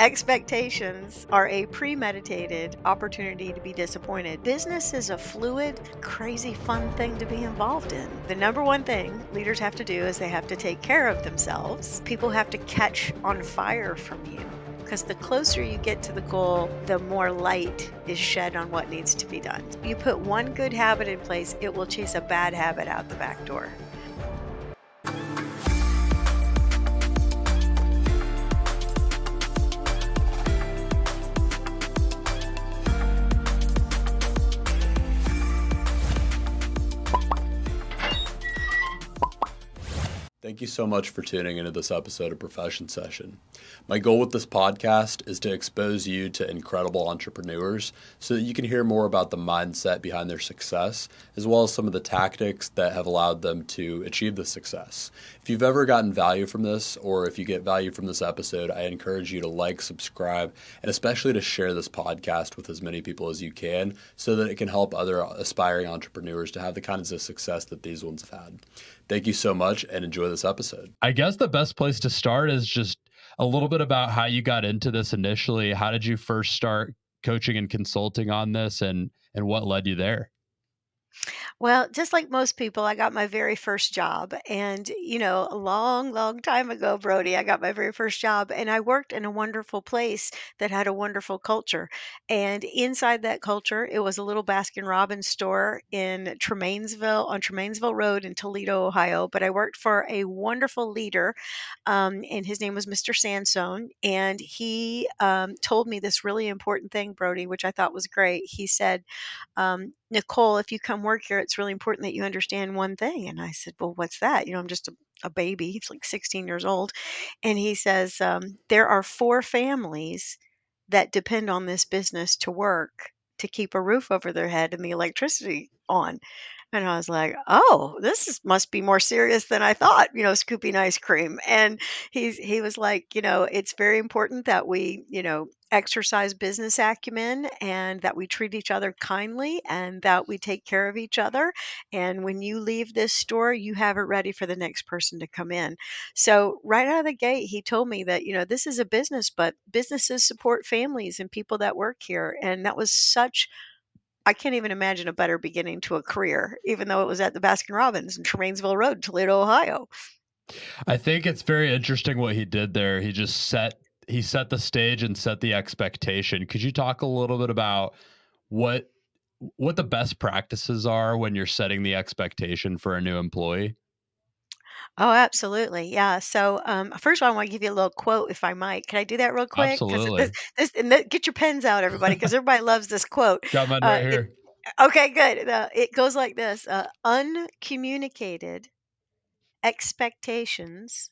Expectations are a premeditated opportunity to be disappointed. Business is a fluid, crazy, fun thing to be involved in. The number one thing leaders have to do is they have to take care of themselves. People have to catch on fire from you because the closer you get to the goal, the more light is shed on what needs to be done. You put one good habit in place, it will chase a bad habit out the back door. So much for tuning into this episode of Profession Session. My goal with this podcast is to expose you to incredible entrepreneurs so that you can hear more about the mindset behind their success, as well as some of the tactics that have allowed them to achieve the success. If you've ever gotten value from this, or if you get value from this episode, I encourage you to like, subscribe, and especially to share this podcast with as many people as you can so that it can help other aspiring entrepreneurs to have the kinds of success that these ones have had. Thank you so much and enjoy this episode. I guess the best place to start is just a little bit about how you got into this initially. How did you first start coaching and consulting on this and and what led you there? Well, just like most people, I got my very first job. And, you know, a long, long time ago, Brody, I got my very first job. And I worked in a wonderful place that had a wonderful culture. And inside that culture, it was a little Baskin Robbins store in Tremainsville, on Tremainsville Road in Toledo, Ohio. But I worked for a wonderful leader, um, and his name was Mr. Sansone. And he um, told me this really important thing, Brody, which I thought was great. He said, um, Nicole, if you come work here, it's really important that you understand one thing. And I said, Well, what's that? You know, I'm just a, a baby. He's like 16 years old. And he says, um, There are four families that depend on this business to work to keep a roof over their head and the electricity on. And I was like, "Oh, this is, must be more serious than I thought." You know, scooping ice cream. And he's he was like, you know, it's very important that we, you know, exercise business acumen and that we treat each other kindly and that we take care of each other. And when you leave this store, you have it ready for the next person to come in. So right out of the gate, he told me that, you know, this is a business, but businesses support families and people that work here. And that was such I can't even imagine a better beginning to a career, even though it was at the Baskin Robbins in Tremainsville Road, Toledo, Ohio. I think it's very interesting what he did there. He just set he set the stage and set the expectation. Could you talk a little bit about what what the best practices are when you're setting the expectation for a new employee? Oh, absolutely. Yeah. So, um, first of all, I want to give you a little quote, if I might. Can I do that real quick? Because this, Absolutely. this, and th- get your pens out, everybody, because everybody loves this quote. Got mine Uh, right it, here. okay, good. Uh, it goes like this: uh, Uncommunicated expectations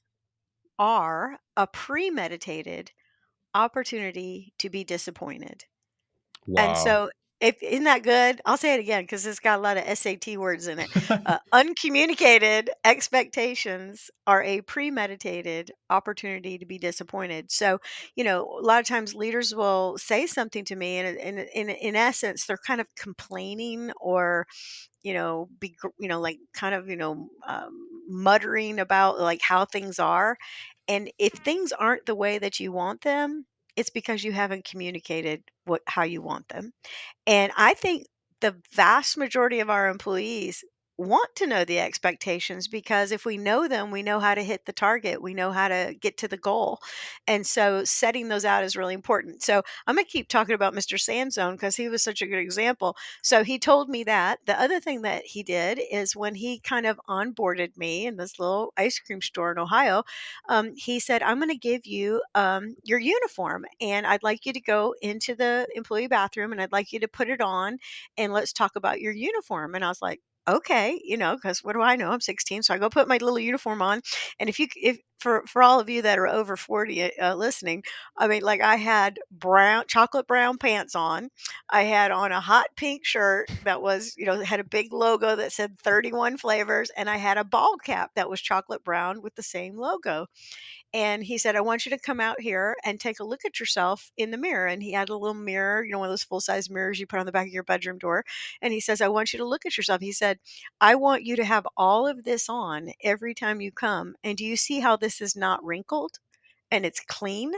are a premeditated opportunity to be disappointed. And Wow. so, if isn't that good? I'll say it again because it's got a lot of SAT words in it. Uh, uncommunicated expectations are a premeditated opportunity to be disappointed. So, you know, a lot of times leaders will say something to me, and in in in essence, they're kind of complaining or you know, be you know, like kind of you know, um, muttering about like how things are. And if things aren't the way that you want them, it's because you haven't communicated what how you want them. And I think the vast majority of our employees want to know the expectations because if we know them, we know how to hit the target, we know how to get to the goal. And so setting those out is really important. So I'm going to keep talking about Mr. Sansone because he was such a good example. So he told me that. The other thing that he did is when he kind of onboarded me in this little ice cream store in Ohio, um, he said, I'm going to give you um, your uniform and I'd like you to go into the employee bathroom and I'd like you to put it on and let's talk about your uniform. And I was like, okay, you know, because what do I know? I'm 16, so I go put my little uniform on. And if you, if for for all of you that are over 40 uh, listening, I mean, like I had brown, chocolate brown pants on. I had on a hot pink shirt that was, you know, had a big logo that said 31 flavors, and I had a ball cap that was chocolate brown with the same logo. And he said, I want you to come out here and take a look at yourself in the mirror. And he had a little mirror, you know, one of those full size mirrors you put on the back of your bedroom door. And he says, I want you to look at yourself. He said, I want you to have all of this on every time you come. And do you see how this is not wrinkled and it's clean?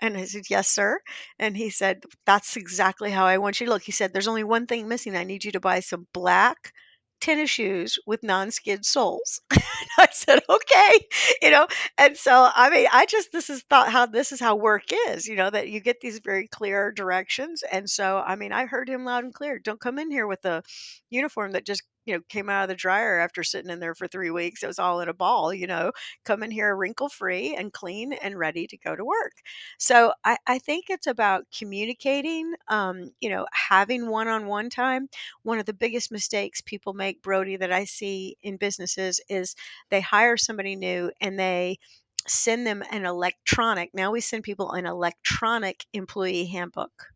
And I said, Yes, sir. And he said, That's exactly how I want you to look. He said, There's only one thing missing. I need you to buy some black tennis shoes with non-skid soles. I said, okay, you know, and so I mean, I just this is thought how this is how work is, you know, that you get these very clear directions. And so I mean, I heard him loud and clear. Don't come in here with a uniform that just you know came out of the dryer after sitting in there for three weeks. It was all in a ball, you know. Come in here wrinkle free and clean and ready to go to work. So I, I think it's about communicating, um, you know, having one-on-one time. One of the biggest mistakes people make, Brody, that I see in businesses is they hire somebody new and they send them an electronic now we send people an electronic employee handbook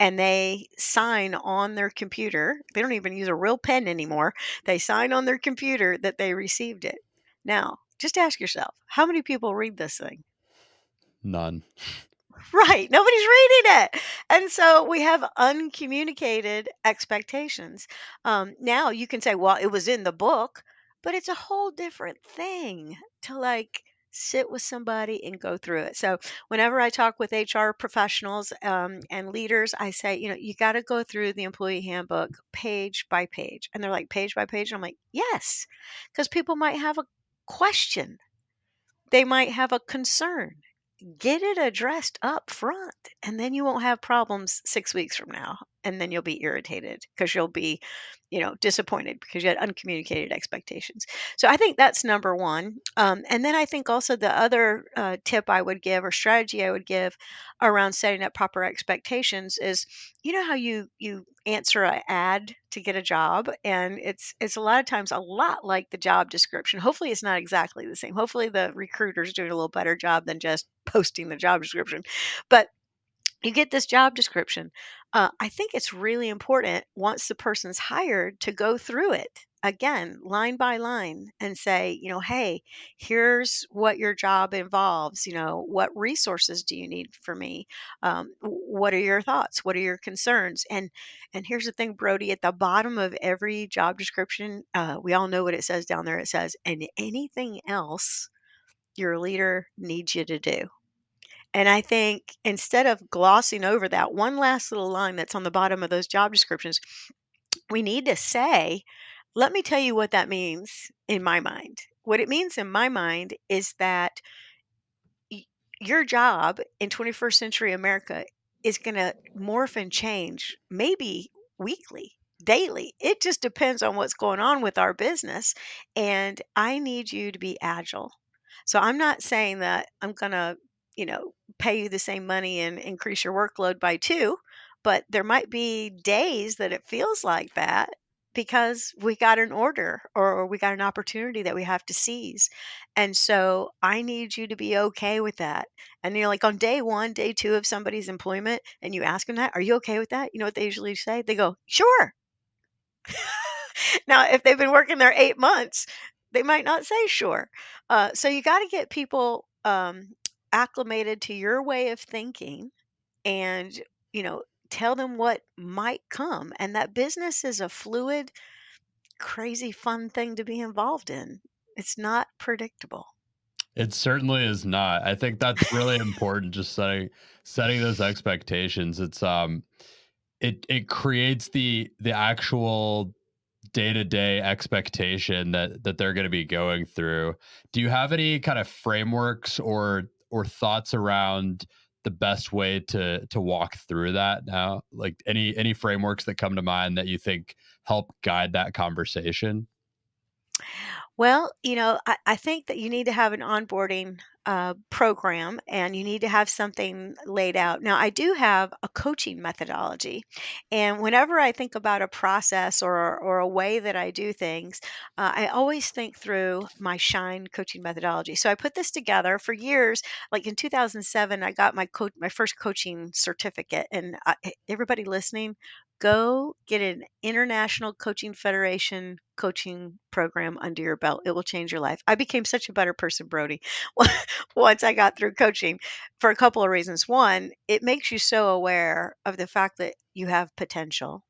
and they sign on their computer they don't even use a real pen anymore they sign on their computer that they received it now just ask yourself how many people read this thing None. Right. Nobody's reading it. And so we have uncommunicated expectations. Um, now you can say, well, it was in the book, but it's a whole different thing to like sit with somebody and go through it. So whenever I talk with HR professionals um, and leaders, I say, you know, you got to go through the employee handbook page by page. And they're like, page by page. And I'm like, yes, because people might have a question, they might have a concern get it addressed up front and then you won't have problems six weeks from now and then you'll be irritated because you'll be you know disappointed because you had uncommunicated expectations. So i think that's number one um, and then i think also the other uh, tip i would give or strategy i would give around setting up proper expectations is you know how you you answer an ad to get a job and it's it's a lot of times a lot like the job description. Hopefully it's not exactly the same. Hopefully the recruiter's doing a little better job than just posting the job description. But you get this job description. Uh, I think it's really important once the person's hired to go through it again, line by line, and say, you know, hey, here's what your job involves. You know, what resources do you need for me? Um, what are your thoughts? What are your concerns? And and here's the thing, Brody, at the bottom of every job description, uh, we all know what it says down there. It says, and anything else your leader needs you to do. And I think instead of glossing over that one last little line that's on the bottom of those job descriptions, we need to say, let me tell you what that means in my mind. What it means in my mind is that y- your job in 21st century America is going to morph and change maybe weekly, daily. It just depends on what's going on with our business. And I need you to be agile. So I'm not saying that I'm going to, you know, pay you the same money and increase your workload by two, but there might be days that it feels like that because we got an order or we got an opportunity that we have to seize. And so I need you to be okay with that. And you're like on day one, day two of somebody's employment, and you ask them that, are you okay with that? You know what they usually say? They go, sure. now, if they've been working there eight months, they might not say sure. Uh, so you got to get people um, acclimated to your way of thinking and, you know, tell them what might come. And that business is a fluid, crazy fun thing to be involved in. It's not predictable. It certainly is not. I think that's really important. Just setting setting those expectations. It's um, it it creates the the actual day to day expectation that that they're going to be going through. Do you have any kind of frameworks or or thoughts around the best way to to walk through that now? Like any any frameworks that come to mind that you think help guide that conversation? Well, you know, I, I think that you need to have an onboarding uh, program and you need to have something laid out. Now, I do have a coaching methodology. And whenever I think about a process or, or a way that I do things, uh, I always think through my Shine coaching methodology. So I put this together for years. Like in 2007, I got my, co- my first coaching certificate. And I, everybody listening, go get an International Coaching Federation coaching program under your belt. It will change your life. I became such a better person, Brody, once I got through coaching for a couple of reasons. One, it makes you so aware of the fact that you have potential.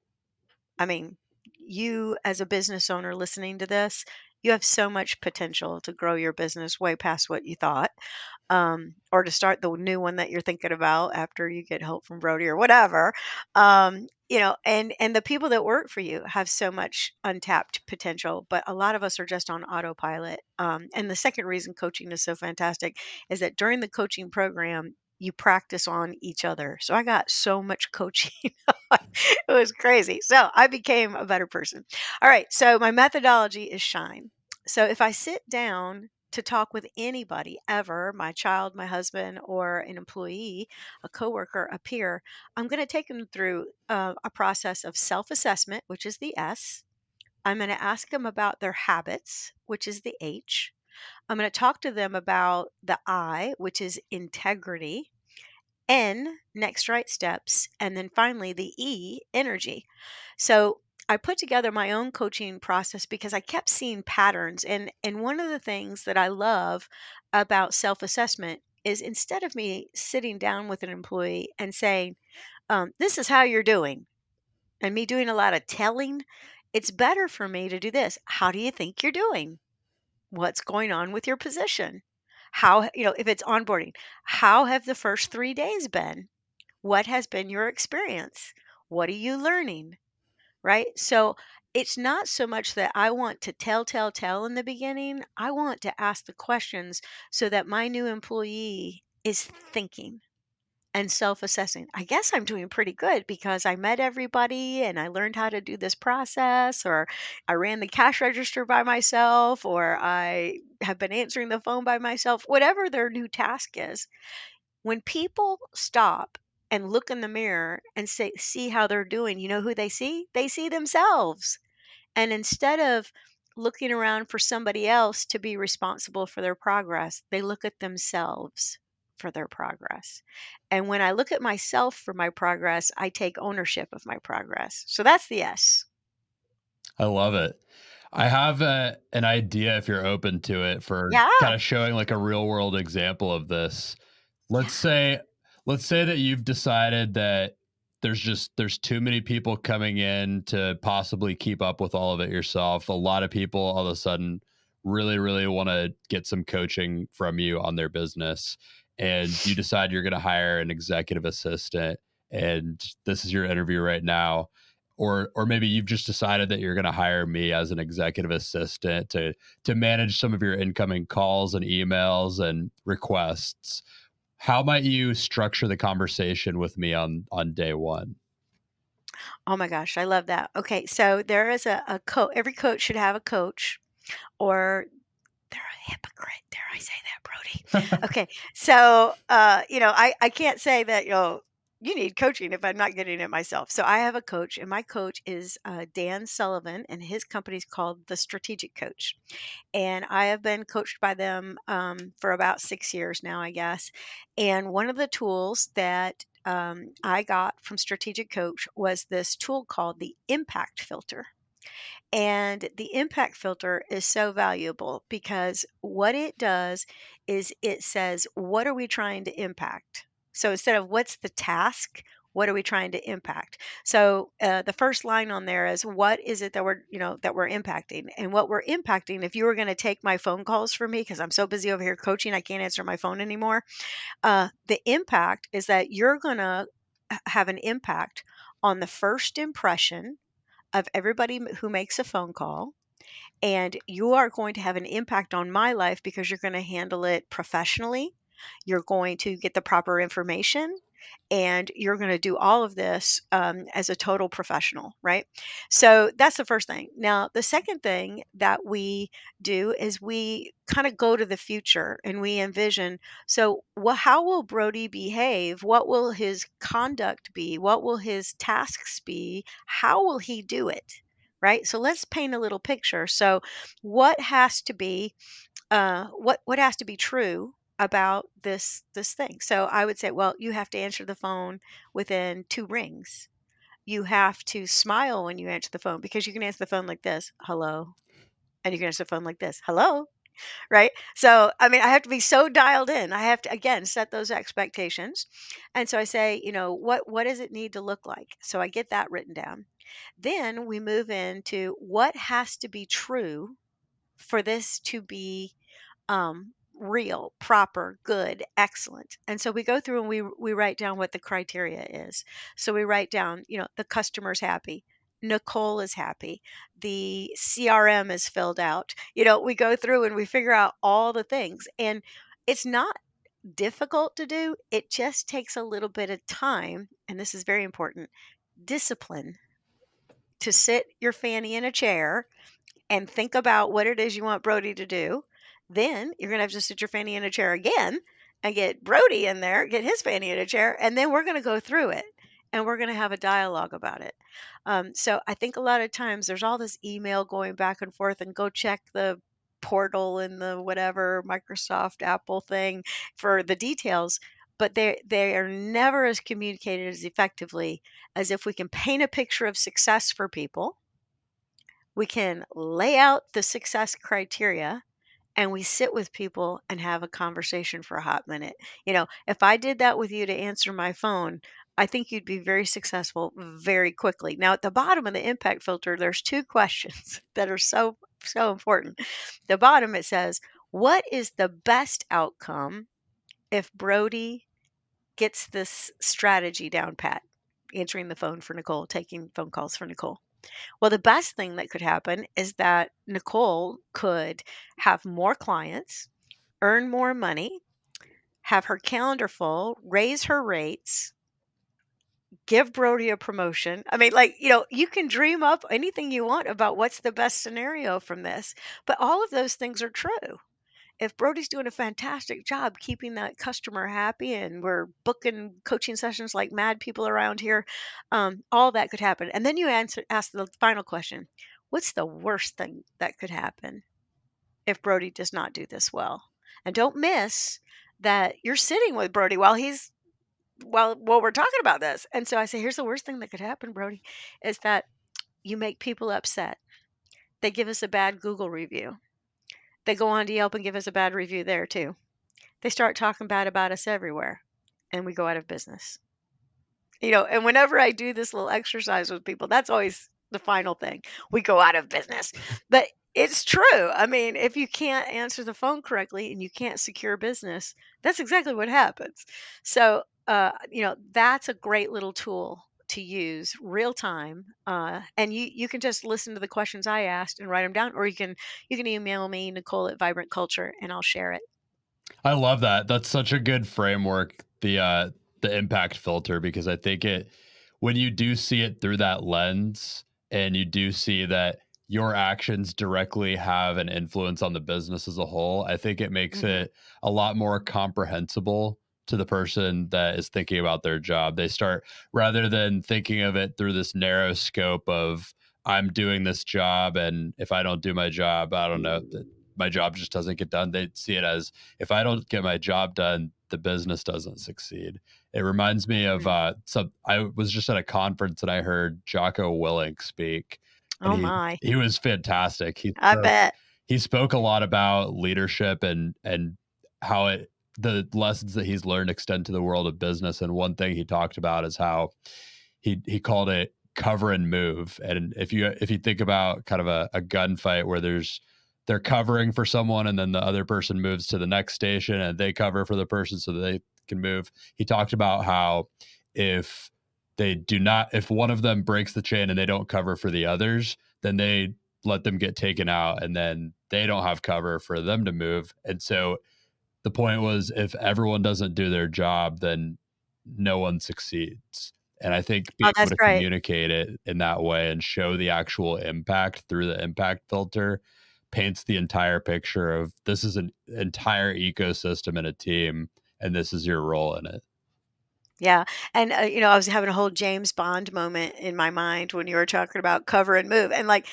I mean, you as a business owner listening to this, you have so much potential to grow your business way past what you thought um, or to start the new one that you're thinking about after you get help from Brody or whatever. Um, you know, and and the people that work for you have so much untapped potential, but a lot of us are just on autopilot. Um, and the second reason coaching is so fantastic is that during the coaching program, you practice on each other. So I got so much coaching. it was crazy. So I became a better person. All right. So my methodology is shine. So if I sit down to talk with anybody ever, my child, my husband, or an employee, a coworker, a peer, I'm going to take them through uh, a process of self assessment, which is the S. I'm going to ask them about their habits, which is the H. I'm going to talk to them about the I, which is integrity. N, next right steps. And then finally, the E, energy. So I put together my own coaching process because I kept seeing patterns. And, and one of the things that I love about self assessment is instead of me sitting down with an employee and saying, um, This is how you're doing, and me doing a lot of telling, it's better for me to do this. How do you think you're doing? What's going on with your position? How, you know, if it's onboarding, how have the first three days been? What has been your experience? What are you learning? right? So it's not so much that I want to tell, tell, tell in the beginning. I want to ask the questions so that my new employee is thinking and self assessing. I guess I'm doing pretty good because I met everybody and I learned how to do this process, or I ran the cash register by myself, or I have been answering the phone by myself, whatever their new task is. When people stop and look in the mirror and say, see how they're doing, you know who they see? They see themselves. And instead of looking around for somebody else to be responsible for their progress, they look at themselves for their progress. And when I look at myself for my progress, I take ownership of my progress. So that's the S. I love it. I have a, an idea if you're open to it for Yeah. kind of showing like a real world example of this. Let's say let's say that you've decided that there's just there's too many people coming in to possibly keep up with all of it yourself. A lot of people all of a sudden really really want to get some coaching from you on their business and you decide you're going to hire an executive assistant and this is your interview right now or or maybe you've just decided that you're going to hire me as an executive assistant to to manage some of your incoming calls and emails and requests how might you structure the conversation with me on on day one Oh my gosh, I love that. Okay, so there is a, a coach. Every coach should have a coach, or hypocrite. Dare I say that, Brody? Okay, so uh, you know, I I can't say that you know you need coaching if I'm not getting it myself. So I have a coach, and my coach is uh, Dan Sullivan, and his company is called the Strategic Coach. And I have been coached by them um, for about six years now, I guess. And one of the tools that um, I got from Strategic Coach was this tool called the Impact Filter. And the impact filter is so valuable because what it does is it says, what are we trying to impact? So instead of what's the task, what are we trying to impact? So uh, the first line on there is what is it that we're you know that we're impacting, and what we're impacting. If you were going to take my phone calls for me because I'm so busy over here coaching, I can't answer my phone anymore. Uh, the impact is that you're going to have an impact on the first impression of everybody who makes a phone call and you are going to have an impact on my life because you're going to handle it professionally. You're going to get the proper information and you're going to do all of this um, as a total professional, right? So that's the first thing. Now, the second thing that we do is we kind of go to the future and we envision so, well, how will Brody behave? What will his conduct be? What will his tasks be? How will he do it? Right. So let's paint a little picture. So, what has to be uh, what what has to be true about this this thing. So I would say, well, you have to answer the phone within two rings. You have to smile when you answer the phone because you can answer the phone like this, hello, and you can answer the phone like this, hello, right? So I mean, I have to be so dialed in. I have to again set those expectations, and so I say, you know, what what does it need to look like? So I get that written down. Then we move into what has to be true for this to be um, real, proper, good, excellent. And so we go through and we we write down what the criteria is. So we write down, you know, the customer's happy. Nicole is happy. The CRM is filled out. You know, we go through and we figure out all the things. And it's not difficult to do. It just takes a little bit of time, and this is very important, discipline to sit your fanny in a chair and think about what it is you want Brody to do. Then you're going to have to sit your fanny in a chair again and get Brody in there, get his fanny in a chair, and then we're going to go through it and we're going to have a dialogue about it. Um, so I think a lot of times there's all this email going back and forth, and go check the portal and the whatever Microsoft Apple thing for the details but they they are never as communicated as effectively as if we can paint a picture of success for people we can lay out the success criteria and we sit with people and have a conversation for a hot minute. You know, if I did that with you to answer my phone, I think you'd be very successful very quickly. Now, at the bottom of the impact filter, there's two questions that are so, so important. The bottom, it says, What is the best outcome if Brody gets this strategy down pat? Answering the phone for Nicole, taking phone calls for Nicole. Well, the best thing that could happen is that Nicole could have more clients, earn more money, have her calendar full, raise her rates, give Brody a promotion. I mean, like, you know, you can dream up anything you want about what's the best scenario from this, but all of those things are true. If Brody's doing a fantastic job keeping that customer happy and we're booking coaching sessions like mad people around here, um, all that could happen. And then you answer ask the final question. What's the worst thing that could happen if Brody does not do this well? And don't miss that you're sitting with Brody while he's while while we're talking about this. And so I say, here's the worst thing that could happen, Brody, is that you make people upset. They give us a bad Google review. They go on to Yelp and give us a bad review there too. They start talking bad about us everywhere and we go out of business. You know, and whenever I do this little exercise with people, that's always the final thing. We go out of business. But it's true. I mean, if you can't answer the phone correctly and you can't secure business, that's exactly what happens. So, uh, you know, that's a great little tool to use real time uh, and you you can just listen to the questions i asked and write them down or you can you can email me nicole at vibrant culture and i'll share it i love that that's such a good framework the uh the impact filter because i think it when you do see it through that lens and you do see that your actions directly have an influence on the business as a whole i think it makes mm-hmm. it a lot more comprehensible to the person that is thinking about their job. They start rather than thinking of it through this narrow scope of I'm doing this job and if I don't do my job, I don't know, my job just doesn't get done. They see it as if I don't get my job done, the business doesn't succeed. It reminds me of mm. uh some I was just at a conference and I heard Jocko Willink speak. Oh he, my. He was fantastic. He I bet. He spoke a lot about leadership and and how it the lessons that he's learned extend to the world of business. And one thing he talked about is how he he called it cover and move. And if you if you think about kind of a, a gunfight where there's they're covering for someone and then the other person moves to the next station and they cover for the person so they can move. He talked about how if they do not if one of them breaks the chain and they don't cover for the others, then they let them get taken out and then they don't have cover for them to move. And so the point was if everyone doesn't do their job, then no one succeeds. And I think being oh, able to right. communicate it in that way and show the actual impact through the impact filter paints the entire picture of this is an entire ecosystem and a team, and this is your role in it. Yeah. And, uh, you know, I was having a whole James Bond moment in my mind when you were talking about cover and move. And like,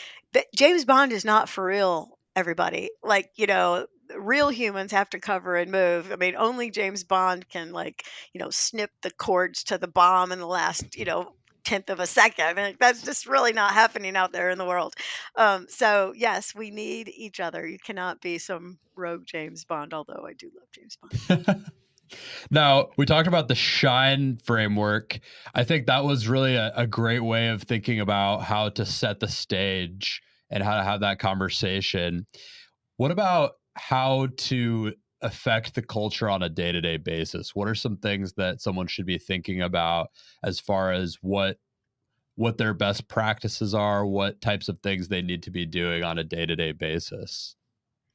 James Bond is not for real, everybody. Like, you know, real humans have to cover and move. I mean, only James Bond can like, you know, snip the cords to the bomb in the last, you know, tenth of a second. I mean, that's just really not happening out there in the world. Um, so yes, we need each other. You cannot be some rogue James Bond, although I do love James Bond. now we talked about the shine framework i think that was really a, a, great way of thinking about how to set the stage and how to have that conversation What about how to affect the culture on a day-to-day basis? What are some things that someone should be thinking about as far as what what their best practices are, what types of things they need to be doing on a day-to-day basis?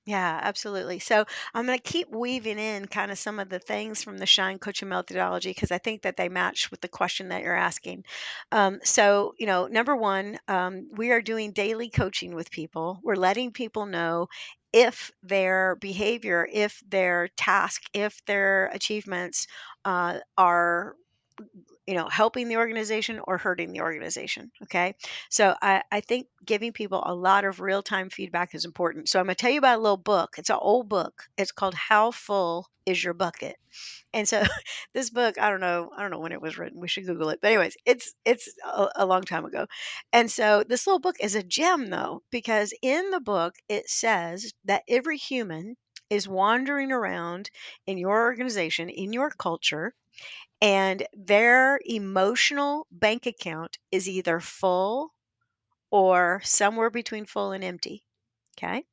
Yeah, absolutely. So I'm going to keep weaving in kind of some of the things from the Shine Coaching methodology because I think that they match with the question that you're asking. Um, so, you know, number one, um, we are doing daily coaching with people. We're letting people know if their behavior, if their task, if their achievements uh, are you know, helping the organization or hurting the organization. Okay. So I, I think giving people a lot of real time feedback is important. So I'm going to tell you about a little book. It's an old book. It's called How Full is Your Bucket? And so this book, I don't know, I don't know when it was written. We should Google it. But anyways, it's it's a, a long time ago. And so this little book is a gem though, because in the book it says that every human is wandering around in your organization, in your culture, and their emotional bank account is either full or somewhere between full and empty. Okay.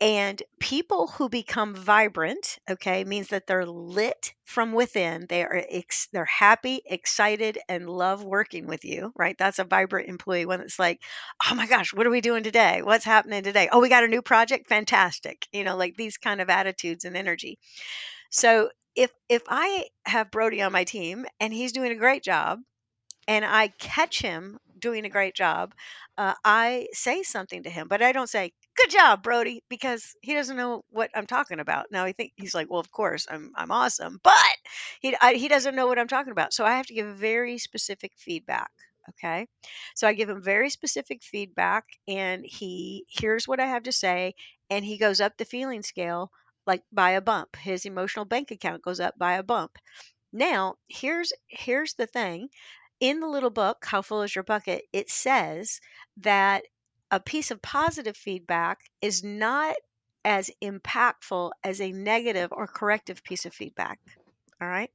And people who become vibrant, okay, means that they're lit from within. They are ex- they're happy, excited, and love working with you, right? That's a vibrant employee. When it's like, oh my gosh, what are we doing today? What's happening today? Oh, we got a new project, fantastic. You know, like these kind of attitudes and energy. So if if I have Brody on my team and he's doing a great job, and I catch him doing a great job, uh, I say something to him, but I don't say "Good job, Brody," because he doesn't know what I'm talking about. Now I think he's like, "Well, of course, I'm I'm awesome," but he I, he doesn't know what I'm talking about. So I have to give very specific feedback. Okay, so I give him very specific feedback, and he hears what I have to say, and he goes up the feeling scale like by a bump. His emotional bank account goes up by a bump. Now, here's here's the thing. In the little book, How Full is Your Bucket, it says that a piece of positive feedback is not as impactful as a negative or corrective piece of feedback. All right.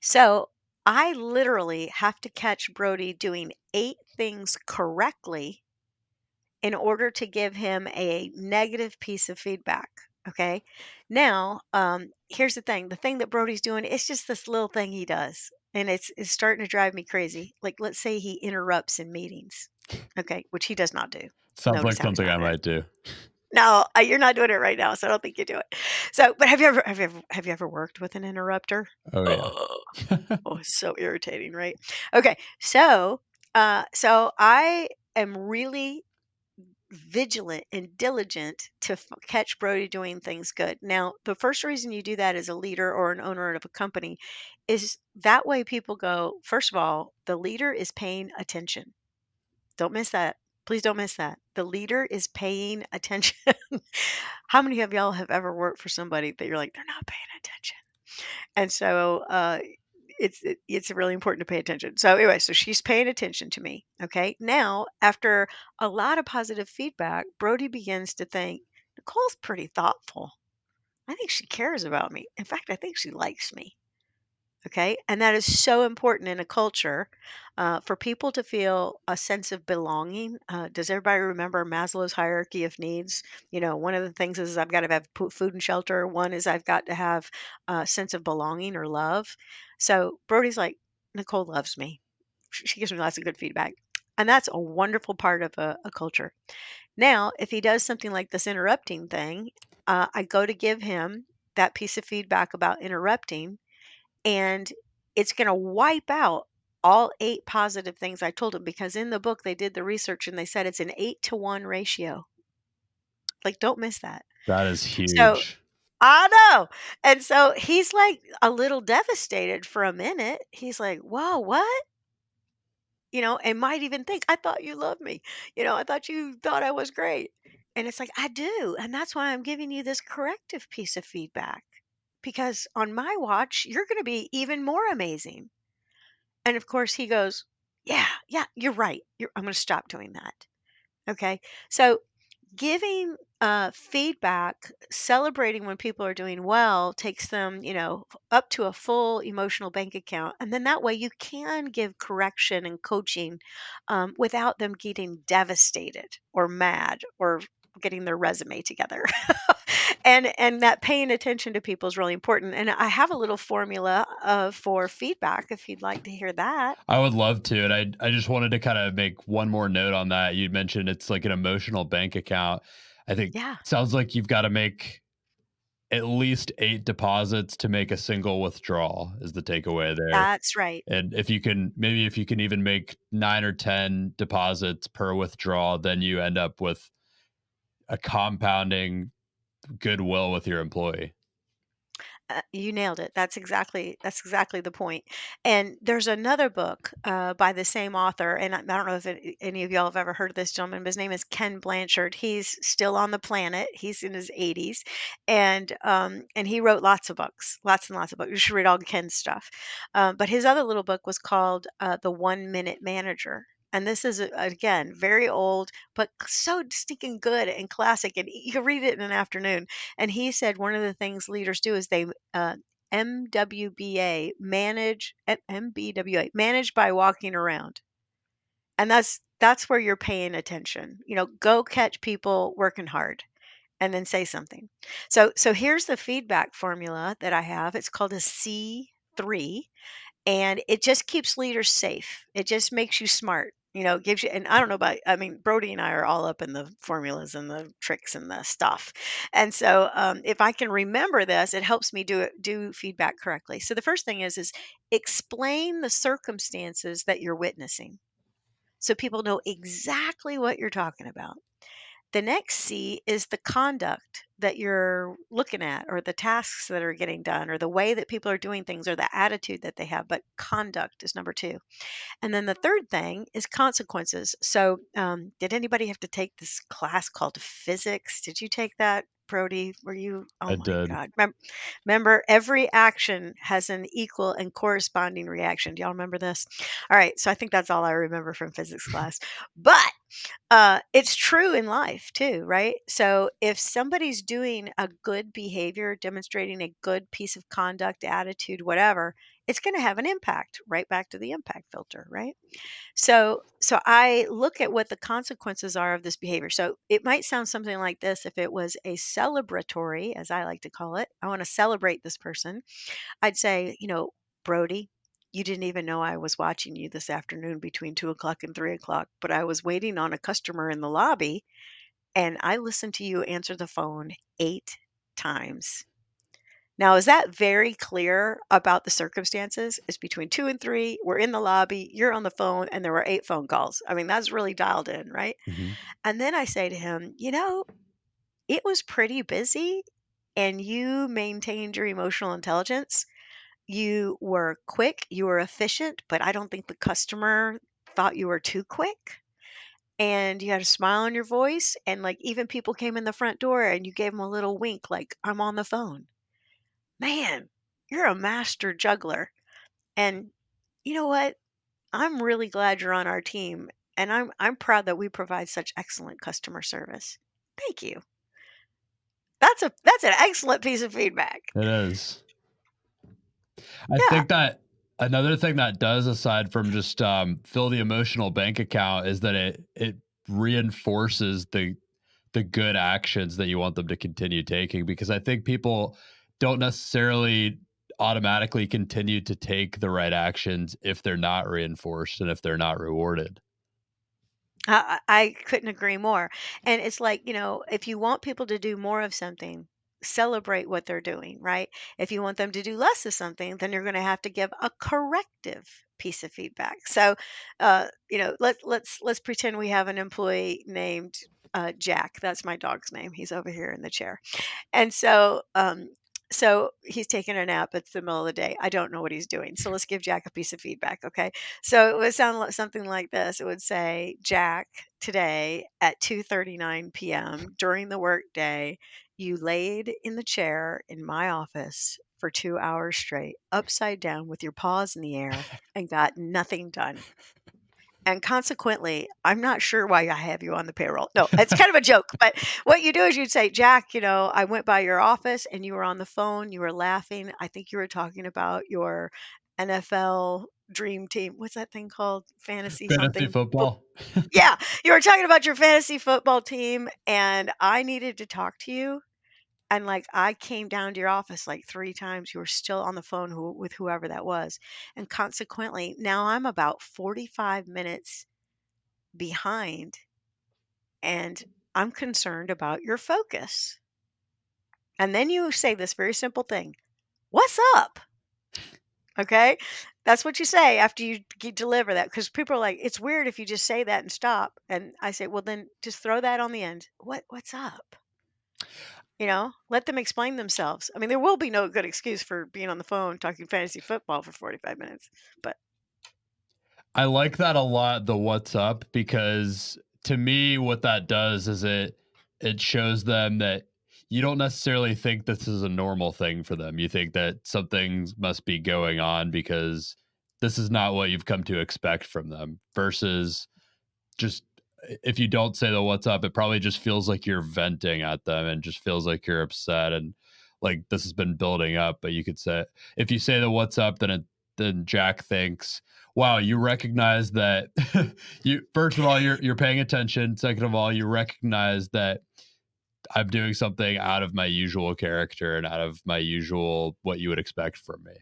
So I literally have to catch Brody doing eight things correctly in order to give him a negative piece of feedback. Okay. Now, um, here's the thing. The thing that Brody's doing, it's just this little thing he does. And it's it's starting to drive me crazy. Like let's say he interrupts in meetings. Okay, which he does not do. Sounds like something I might do. No, uh, you're not doing it right now, so I don't think you do it. So, but have you ever have you ever have you ever worked with an interrupter? Oh yeah. oh, it's so irritating, right? Okay, so uh, so I am really vigilant and diligent to f- catch Brody doing things good. Now, the first reason you do that as a leader or an owner of a company is that way people go, first of all, the leader is paying attention. Don't miss that. Please don't miss that. The leader is paying attention. How many of y'all have ever worked for somebody that you're like, they're not paying attention? And so uh, it's it, it's really important to pay attention. So anyway, so she's paying attention to me. Okay. Now, after a lot of positive feedback, Brody begins to think Nicole's pretty thoughtful. I think she cares about me. In fact, I think she likes me. Okay. And that is so important in a culture uh, for people to feel a sense of belonging. Uh, does everybody remember Maslow's hierarchy of needs? You know, one of the things is I've got to have food and shelter, one is I've got to have a sense of belonging or love. So Brody's like, Nicole loves me. She she gives me lots of good feedback. And that's a wonderful part of a, a culture. Now, if he does something like this interrupting thing, uh, I go to give him that piece of feedback about interrupting and it's going to wipe out all eight positive things I told him because in the book they did the research and they said it's an eight to one ratio. Like, don't miss that. That is huge. So I know. And so he's like a little devastated for a minute. He's like, whoa, what? You know, and might even think, I thought you loved me. You know, I thought you thought I was great. And it's like, I do. And that's why I'm giving you this corrective piece of feedback because on my watch, you're going to be even more amazing. And of course, he goes, Yeah, yeah, you're right. You're, I'm going to stop doing that. Okay. So giving uh, feedback, celebrating when people are doing well takes them, you know, up to a full emotional bank account. And then that way you can give correction and coaching um, without them getting devastated or mad or getting their resume together. and and that paying attention to people is really important. And I have a little formula uh, for feedback if you'd like to hear that. I would love to. And I I just wanted to kind of make one more note on that. You mentioned it's like an emotional bank account. I think Yeah. sounds like you've got to make at least eight deposits to make a single withdrawal is the takeaway there. That's right. And if you can, maybe if you can even make nine or 10 deposits per withdrawal, then you end up with a compounding goodwill with your employee. Uh, you nailed it. That's exactly that's exactly the point. And there's another book uh, by the same author, and I, I don't know if it, any of y'all have ever heard of this gentleman, but his name is Ken Blanchard. He's still on the planet. He's in his 80s, and um, and he wrote lots of books, lots and lots of books. You should read all Ken's stuff. Um, but his other little book was called uh, The One Minute Manager. And this is uh, again very old, but so stinking good and classic. And you can read it in an afternoon. And he said one of the things leaders do is they uh, MWBA manage MBWA manage by walking around, and that's that's where you're paying attention. You know, go catch people working hard, and then say something. So so here's the feedback formula that I have. It's called a C three, and it just keeps leaders safe. It just makes you smart. You know, gives you, and I don't know about, I mean, Brody and I are all up in the formulas and the tricks and the stuff. And so, um, if I can remember this, it helps me do it, do feedback correctly. So the first thing is, is explain the circumstances that you're witnessing so people know exactly what you're talking about. The next C is the conduct that you're looking at, or the tasks that are getting done, or the way that people are doing things, or the attitude that they have. But conduct is number two. And then the third thing is consequences. So, um, did anybody have to take this class called physics? Did you take that, Brody? Were you? Oh I my did. God. Remember, remember, every action has an equal and corresponding reaction. Do y'all remember this? All right. So, I think that's all I remember from physics class. But uh, it's true in life too, right? So if somebody's doing a good behavior, demonstrating a good piece of conduct, attitude, whatever, it's going to have an impact. Right back to the impact filter, right? So so I look at what the consequences are of this behavior. So it might sound something like this if it was a celebratory, as I like to call it. I want to celebrate this person. I'd say, you know, Brody, you didn't even know I was watching you this afternoon between two o'clock and three o'clock, but I was waiting on a customer in the lobby and I listened to you answer the phone eight times. Now, is that very clear about the circumstances? It's between two and three. We're in the lobby, you're on the phone, and there were eight phone calls. I mean, that's really dialed in, right? Mhm. And then I say to him, you know, it was pretty busy and you maintained your emotional intelligence. You were quick, you were efficient, but I don't think the customer thought you were too quick. And you had a smile on your voice, and like even people came in the front door and you gave them a little wink, like, I'm on the phone. Man, you're a master juggler. And you know what? I'm really glad you're on our team. And I'm I'm proud that we provide such excellent customer service. Thank you. That's a that's an excellent piece of feedback. It is. I Yeah. think that another thing that does, aside from just um, fill the emotional bank account, is that it it reinforces the the good actions that you want them to continue taking. Because I think people don't necessarily automatically continue to take the right actions if they're not reinforced and if they're not rewarded. I, I couldn't agree more. And it's like, you know, if you want people to do more of something, celebrate what they're doing, right? If you want them to do less of something, then you're going to have to give a corrective piece of feedback. So, uh, you know, let let's let's pretend we have an employee named uh, Jack. That's my dog's name. He's over here in the chair. And so, um, so he's taking a nap. It's the middle of the day. I don't know what he's doing. So let's give Jack a piece of feedback, okay? So it would sound something like this. It would say, Jack, today at 2:39 p.m. during the workday, you laid in the chair in my office for two hours straight, upside down with your paws in the air, and got nothing done. And consequently, I'm not sure why I have you on the payroll. No, it's kind of a joke. But what you do is you'd say, Jack, you know, I went by your office and you were on the phone, you were laughing. I think you were talking about your NFL dream team. What's that thing called? Fantasy, Fantasy something. football. yeah, you were talking about your fantasy football team, and I needed to talk to you. And like I came down to your office like three times. You were still on the phone who, with whoever that was. And consequently, now I'm about 45 minutes behind and I'm concerned about your focus. And then you say this very simple thing What's up? Okay. That's what you say after you deliver that because people are like, it's weird if you just say that and stop. And I say, well, then just throw that on the end. What What's up? You know, let them explain themselves. I mean, there will be no good excuse for being on the phone talking fantasy football for 45 minutes. But I like that a lot, the what's up, because to me, what that does is it it shows them that you don't necessarily think this is a normal thing for them. You think that something must be going on because this is not what you've come to expect from them versus just if you don't say the what's up, it probably just feels like you're venting at them and just feels like you're upset and like this has been building up. But you could say if you say the what's up, then it then Jack thinks, wow, you recognize that you first of all you're you're paying attention. Second of all, you recognize that I'm doing something out of my usual character and out of my usual what you would expect from me.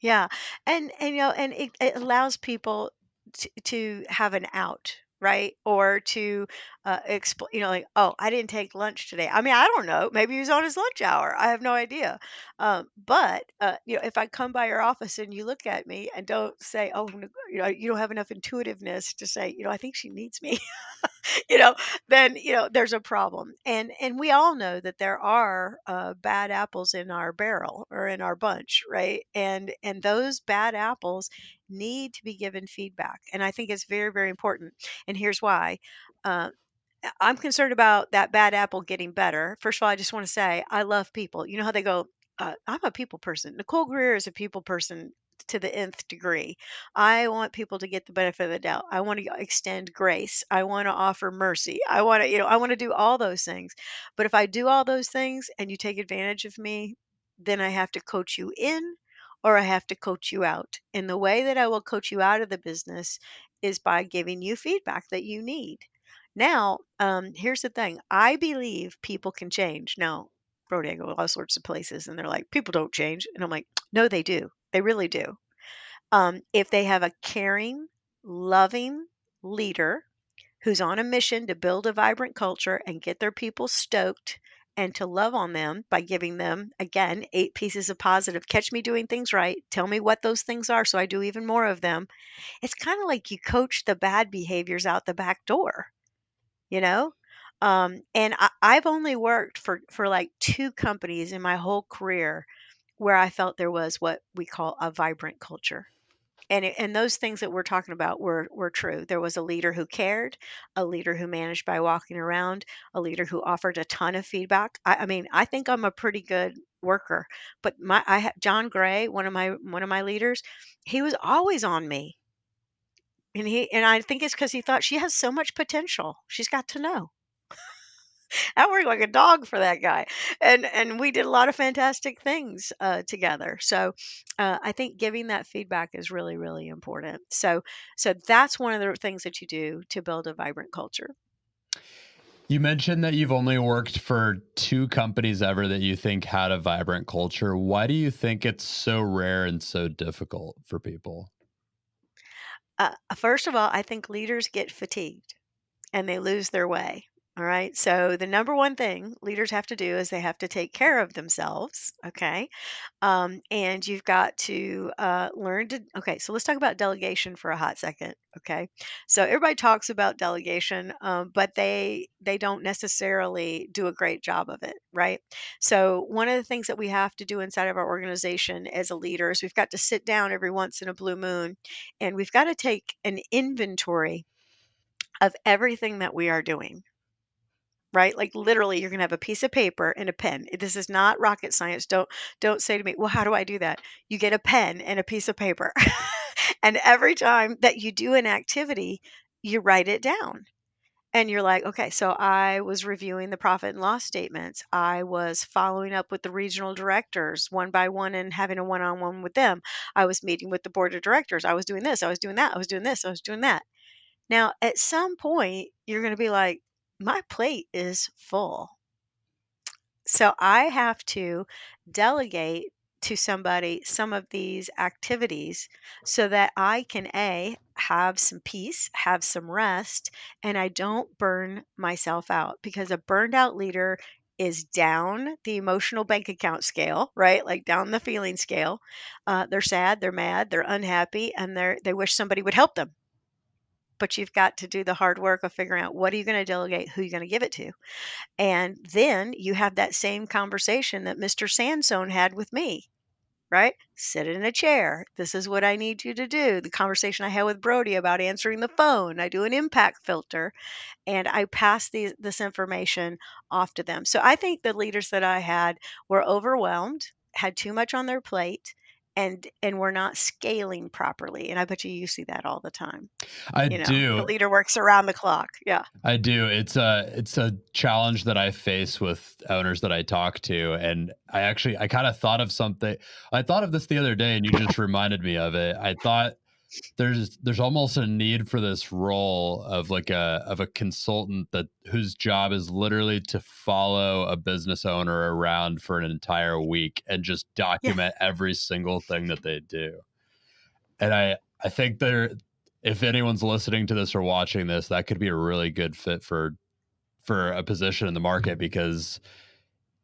yeah, and and you know, and it, it allows people to, to have an out, right? Or to uh, explain, you know, like, oh, I didn't take lunch today. I mean, I don't know. Maybe he was on his lunch hour. I have no idea. Um, but uh, you know, if I come by your office and you look at me and don't say, oh, you know, you don't have enough intuitiveness to say, you know, I think she needs me. you know then you know there's a problem and and we all know that there are uh, bad apples in our barrel or in our bunch right and and those bad apples need to be given feedback and i think it's very very important and here's why uh, i'm concerned about that bad apple getting better first of all i just want to say i love people you know how they go uh, i'm a people person nicole greer is a people person to the nth degree I want people to get the benefit of the doubt. I want to extend grace. I want to offer mercy. I want to, you know, I want to do all those things. But if I do all those things and you take advantage of me, then I have to coach you in or I have to coach you out. And the way that I will coach you out of the business is by giving you feedback that you need. Now, um, here's the thing I believe people can change. Now, Brody, I go to all sorts of places and they're like, people don't change. And I'm like, no, they do. They really do. Um, if they have a caring, loving leader who's on a mission to build a vibrant culture and get their people stoked and to love on them by giving them, again, eight pieces of positive, catch me doing things right, tell me what those things are so I do even more of them. It's kind of like you coach the bad behaviors out the back door, you know? Um, and I, I've only worked for, for like two companies in my whole career where I felt there was what we call a vibrant culture and it, and those things that we're talking about were were true. There was a leader who cared, a leader who managed by walking around, a leader who offered a ton of feedback. I, I mean, I think I'm a pretty good worker, but my I John Gray, one of my one of my leaders, he was always on me, and he and I think it's because he thought she has so much potential. She's got to know. I worked like a dog for that guy, and and we did a lot of fantastic things uh, together. So uh, I think giving that feedback is really really important. So so that's one of the things that you do to build a vibrant culture. You mentioned that you've only worked for two companies ever that you think had a vibrant culture. Why do you think it's so rare and so difficult for people? Uh, first of all, I think leaders get fatigued and they lose their way. All right. So the number one thing leaders have to do is they have to take care of themselves. Okay. Um, and you've got to uh, learn to. Okay. So let's talk about delegation for a hot second. Okay. So everybody talks about delegation, um, but they they don't necessarily do a great job of it. Right. So one of the things that we have to do inside of our organization as a leader is we've got to sit down every once in a blue moon, and we've got to take an inventory of everything that we are doing right like literally you're going to have a piece of paper and a pen this is not rocket science don't don't say to me well how do i do that you get a pen and a piece of paper and every time that you do an activity you write it down and you're like, okay, so I was reviewing the profit and loss statements. I was following up with the regional directors one by one and having a one on one with them. I was meeting with the board of directors. I was doing this. I was doing that. I was doing this. I was doing that. Now, at some point, you're going to be like, my plate is full. So I have to delegate to somebody some of these activities so that I can A, have some peace, have some rest, and I don't burn myself out because a burned out leader is down the emotional bank account scale, right? Like down the feeling scale. Uh, they're sad, they're mad, they're unhappy, and they're they wish somebody would help them. But you've got to do the hard work of figuring out what are you going to delegate, who you're going to give it to. And then you have that same conversation that Mr. Sansone had with me right? Sit in a chair. This is what I need you to do. The conversation I had with Brody about answering the phone. I do an impact filter and I pass these, this information off to them. So I think the leaders that I had were overwhelmed, had too much on their plate, and and we're not scaling properly and i bet you you see that all the time i you know, do. the leader works around the clock yeah. I do it's a it's a challenge that i face with owners that i talk to and i actually i kind of thought of something i thought of this the other day and you just reminded me of it i thought there's there's almost a need for this role of like a of a consultant that whose job is literally to follow a business owner around for an entire week and just document yeah. every single thing that they do. And I I think there if anyone's listening to this or watching this, that could be a really good fit for for a position in the market mm-hmm. because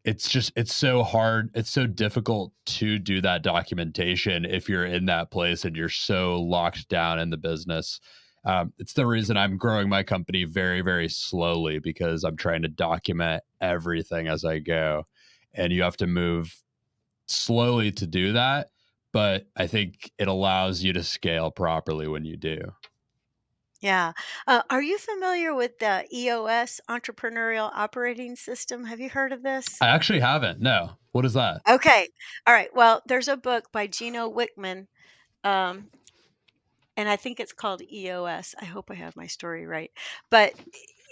it's just it's so hard it's so difficult to do that documentation if you're in that place and you're so locked down in the business. Um, it's the reason i'm growing my company very very slowly because i'm trying to document everything as i go and you have to move slowly to do that but i think it allows you to scale properly when you do yeah. Uh, are you familiar with the EOS Entrepreneurial Operating System? Have you heard of this? I actually haven't. No. What is that? Okay. All right. Well, there's a book by Gino Wickman, um, and I think it's called EOS. I hope I have my story right. But,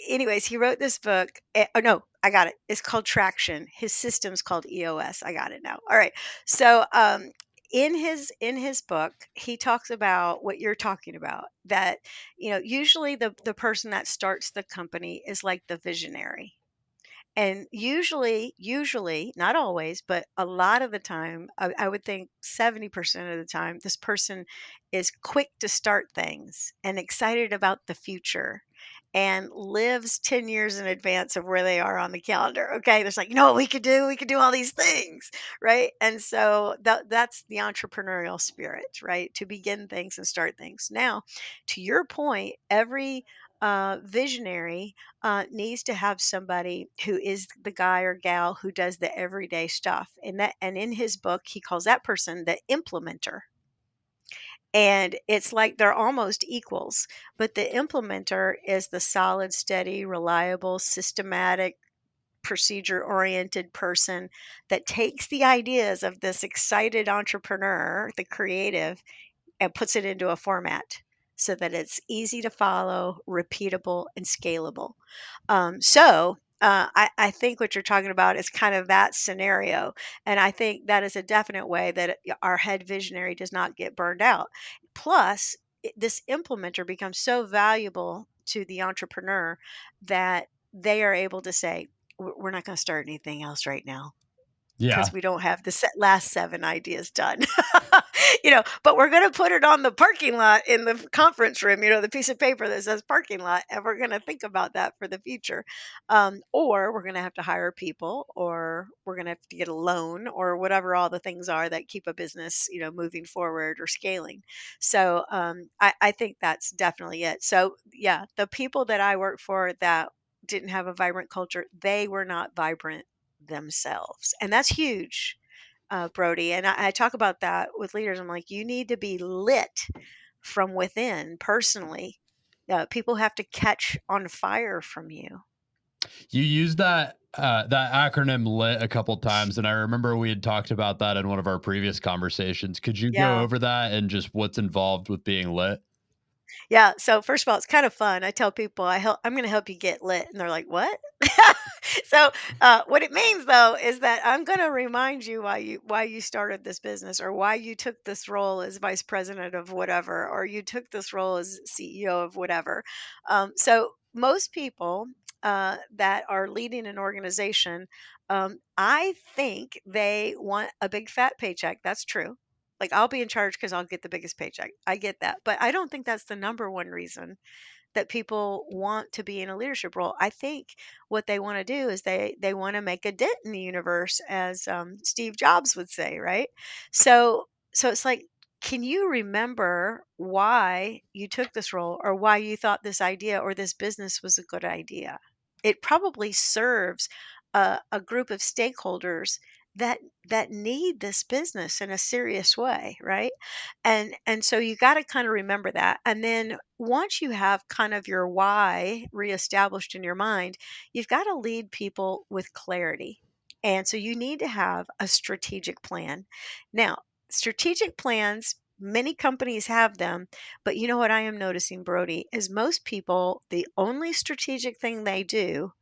anyways, he wrote this book. eh, Oh, no, I got it. It's called Traction. His system's called EOS. I got it now. All right. So, um, in his in his book he talks about what you're talking about that you know usually the the person that starts the company is like the visionary. And usually usually not always but a lot of the time I, I would think 70% of the time this person is quick to start things and excited about the future and lives 10 years in advance of where they are on the calendar. Okay. There's like, you know what we could do? We could do all these things. Right. And so that, that's the entrepreneurial spirit, right? To begin things and start things. Now, to your point, every uh, visionary uh, needs to have somebody who is the guy or gal who does the everyday stuff. And that, and in his book, he calls that person the implementer and it's like they're almost equals but the implementer is the solid steady reliable systematic procedure oriented person that takes the ideas of this excited entrepreneur the creative and puts it into a format so that it's easy to follow repeatable and scalable. Um, so uh, I, I think what you're talking about is kind of that scenario. And I think that is a definite way that our head visionary does not get burned out. Plus, this implementer becomes so valuable to the entrepreneur that they are able to say, we're not going to start anything else right now yeah. because we don't have the set last seven ideas done. you know, but we're going to put it on the parking lot in the conference room, you know, the piece of paper that says parking lot, and we're going to think about that for the future. Um, or we're going to have to hire people, or we're going to have to get a loan, or whatever all the things are that keep a business, you know, moving forward or scaling. So um, I, I think that's definitely it. So, yeah, the people that I work for that didn't have a vibrant culture, they were not vibrant themselves. And that's huge, uh, Brody. And I, I talk about that with leaders. I'm like, you need to be lit from within personally. Uh, people have to catch on fire from you. You use that uh, that acronym lit a couple times, and I remember we had talked about that in one of our previous conversations. Could you Yeah. go over that and just what's involved with being lit? Yeah, so first of all, it's kind of fun. I tell people I help I'm gonna help you get lit, and they're like, "What?" So, uh, what it means though is that I'm gonna remind you why you why you started this business or why you took this role as vice president of whatever, or you took this role as CEO of whatever. Um, so most people uh, that are leading an organization, um, I think they want a big fat paycheck. That's true. Like I'll be in charge because I'll get the biggest paycheck. I get that. But I don't think that's the number one reason that people want to be in a leadership role. I think what they want to do is they they want to make a dent in the universe, as um, Steve Jobs would say, right? So so it's like, can you remember why you took this role, or why you thought this idea or this business was a good idea? It probably serves a, a group of stakeholders that that need this business in a serious way, right? And and so you got to kind of remember that. And then once you have kind of your why reestablished in your mind, you've got to lead people with clarity. And so you need to have a strategic plan. Now, strategic plans, many companies have them, but you know what I am noticing, Brody, is most people, the only strategic thing they do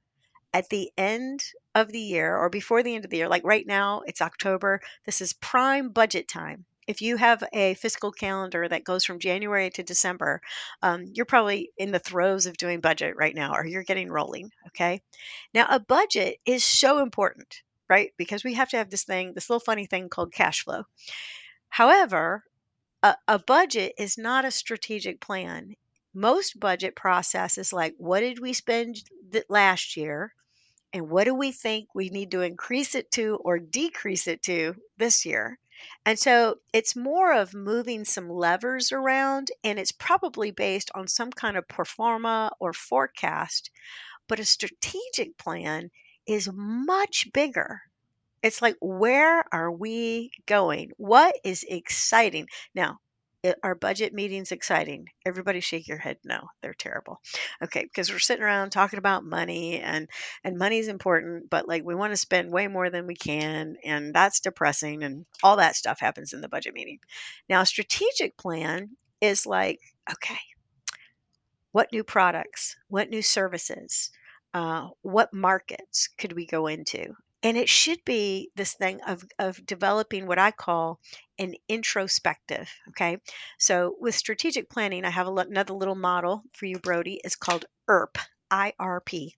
at the end of the year or before the end of the year, like right now, it's October, this is prime budget time. If you have a fiscal calendar that goes from January to December, um, you're probably in the throes of doing budget right now, or you're getting rolling. Okay. Now, a budget is so important, right? Because we have to have this thing, this little funny thing called cash flow. However, a, a budget is not a strategic plan. Most budget processes like, what did we spend th- last year? And what do we think we need to increase it to or decrease it to this year? And so it's more of moving some levers around, and it's probably based on some kind of pro forma or forecast. But a strategic plan is much bigger. It's like, where are we going? What is exciting? Now, i- are budget meetings exciting? Everybody shake your head. No, they're terrible. Okay, because we're sitting around talking about money and and money's important, but like we want to spend way more than we can, and that's depressing, and all that stuff happens in the budget meeting. Now, strategic plan is like, okay, what new products, what new services, uh, what markets could we go into? And it should be this thing of, of developing what I call an introspective. Okay. So with strategic planning, I have another little model for you, Brody. It's called ERP. IRP.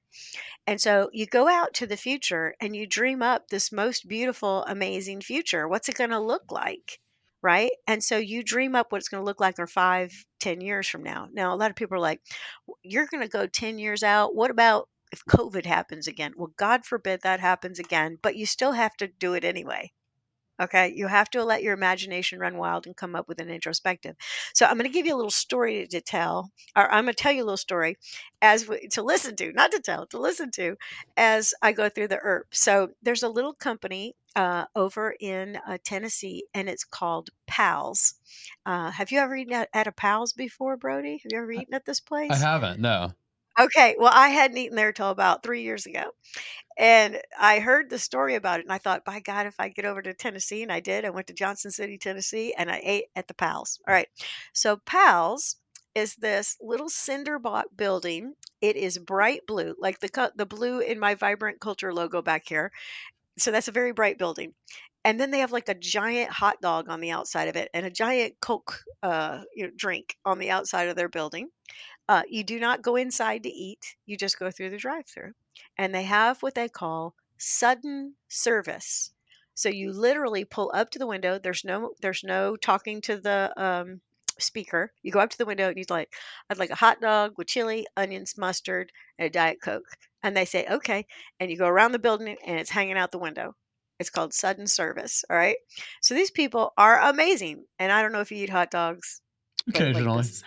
And so you go out to the future and you dream up this most beautiful, amazing future. What's it going to look like? Right. And so you dream up what it's going to look like in five, ten years from now. Now, a lot of people are like, you're going to go 10 years out. What about if COVID happens again? Well, God forbid that happens again, but you still have to do it anyway. Okay, you have to let your imagination run wild and come up with an introspective. So I'm going to give you a little story to tell, or I'm going to tell you a little story as we, to listen to, not to tell, to listen to, as I go through the ERP. So there's a little company uh, over in uh, Tennessee, and it's called Pals. Uh, have you ever eaten at, at a Pals before, Brody? Have you ever eaten at this place? I haven't. No. Okay, well, I hadn't eaten there till about three years ago. And I heard the story about it, and I thought, by God, if I get over to Tennessee, and I did, I went to Johnson City, Tennessee, and I ate at the Pals. All right. So, Pals is this little cinder block building. It is bright blue, like the the blue in my vibrant culture logo back here. So that's a very bright building. And then they have like a giant hot dog on the outside of it, and a giant Coke uh, you know, drink on the outside of their building. Uh, you do not go inside to eat. You just go through the drive-through. And they have what they call sudden service. So you literally pull up to the window. There's no there's no talking to the um, speaker. You go up to the window and you're like, I'd like a hot dog with chili, onions, mustard, and a Diet Coke. And they say, okay. And you go around the building and it's hanging out the window. It's called sudden service. All right. So these people are amazing. And I don't know if you eat hot dogs, but like Occasionally.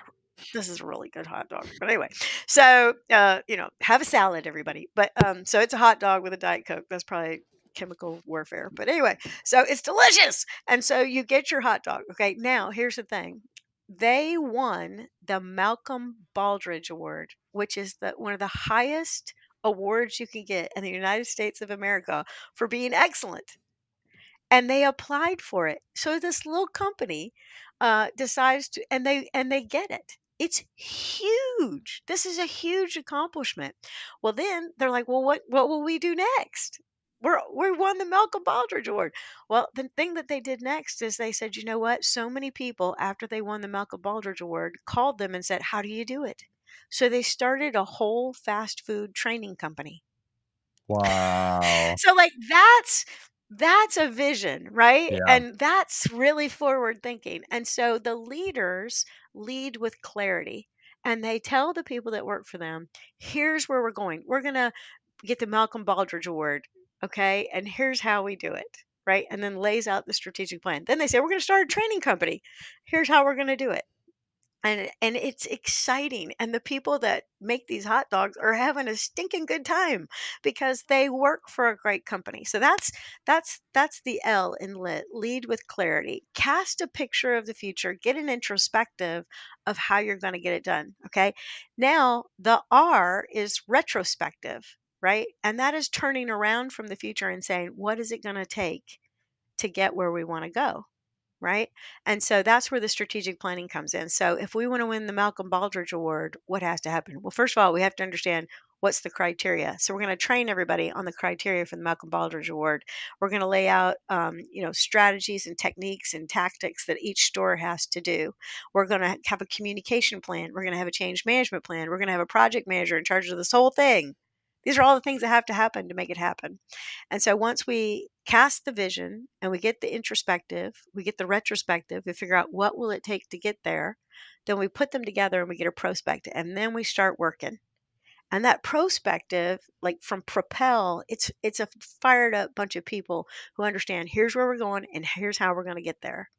This is a really good hot dog. But anyway, so uh, you know, have a salad, everybody. But um, so it's a hot dog with a diet coke. That's probably chemical warfare. But anyway, so it's delicious, and so you get your hot dog. Okay, now here's the thing: they won the Malcolm Baldrige Award, which is the one of the highest awards you can get in the United States of America for being excellent and they applied for it. So this little company uh, decides to, and they and they get it. It's huge. This is a huge accomplishment. Well, then they're like, well, what what will we do next? We're we won the Malcolm Baldrige Award. Well, the thing that they did next is they said, you know what? So many people after they won the Malcolm Baldrige Award called them and said, how do you do it? So they started a whole fast food training company. Wow. So like that's that's a vision, right? Yeah. And that's really forward thinking. And so the leaders lead with clarity and they tell the people that work for them, here's where we're going. We're going to get the Malcolm Baldrige Award, okay? And here's how we do it, right? And then lays out the strategic plan. Then they say, we're going to start a training company. Here's how we're going to do it and and it's exciting and the people that make these hot dogs are having a stinking good time because they work for a great company. So that's that's that's the l in lit lead with clarity. Cast a picture of the future get an introspective of how you're going to get it done okay? Now the r is retrospective right? And that is turning around from the future and saying what is it going to take to get where we want to go right? And so that's where the strategic planning comes in. So if we want to win the Malcolm Baldrige Award, what has to happen? Well, first of all, we have to understand what's the criteria. So we're going to train everybody on the criteria for the Malcolm Baldrige Award. We're going to lay out, um, you know, strategies and techniques and tactics that each store has to do. We're going to have a communication plan. We're going to have a change management plan. We're going to have a project manager in charge of this whole thing. These are all the things that have to happen to make it happen. And so once we cast the vision and we get the introspective, we get the retrospective, we figure out what will it take to get there, then we put them together and we get a prospective and then we start working. And that prospective, like from Propel, it's it's a fired up bunch of people who understand here's where we're going and here's how we're going to get there.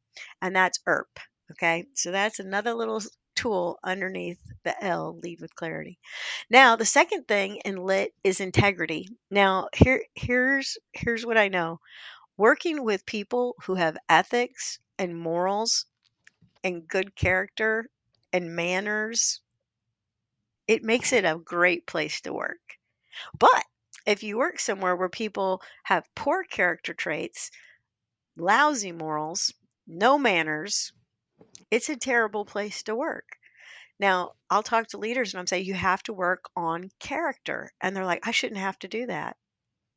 And that's ERP. Okay. So that's another little tool underneath the L, lead with clarity. Now, the second thing in lit is integrity. Now, here here's here's what I know. Working with people who have ethics and morals and good character and manners, it makes it a great place to work. But if you work somewhere where people have poor character traits, lousy morals, no manners, it's a terrible place to work. Now, I'll talk to leaders and I'm saying, you have to work on character. And they're like, I shouldn't have to do that.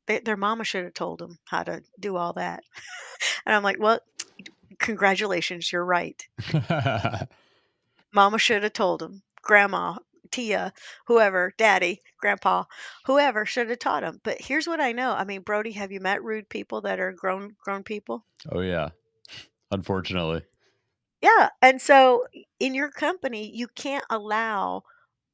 They, their mama should have told them how to do all that. and I'm like, well, congratulations, you're right. mama should have told them. Grandma, Tia, whoever, daddy, grandpa, whoever should have taught them. But here's what I know. I mean, Brody, have you met rude people that are grown grown people? Oh yeah. Unfortunately. Yeah. And so in your company, you can't allow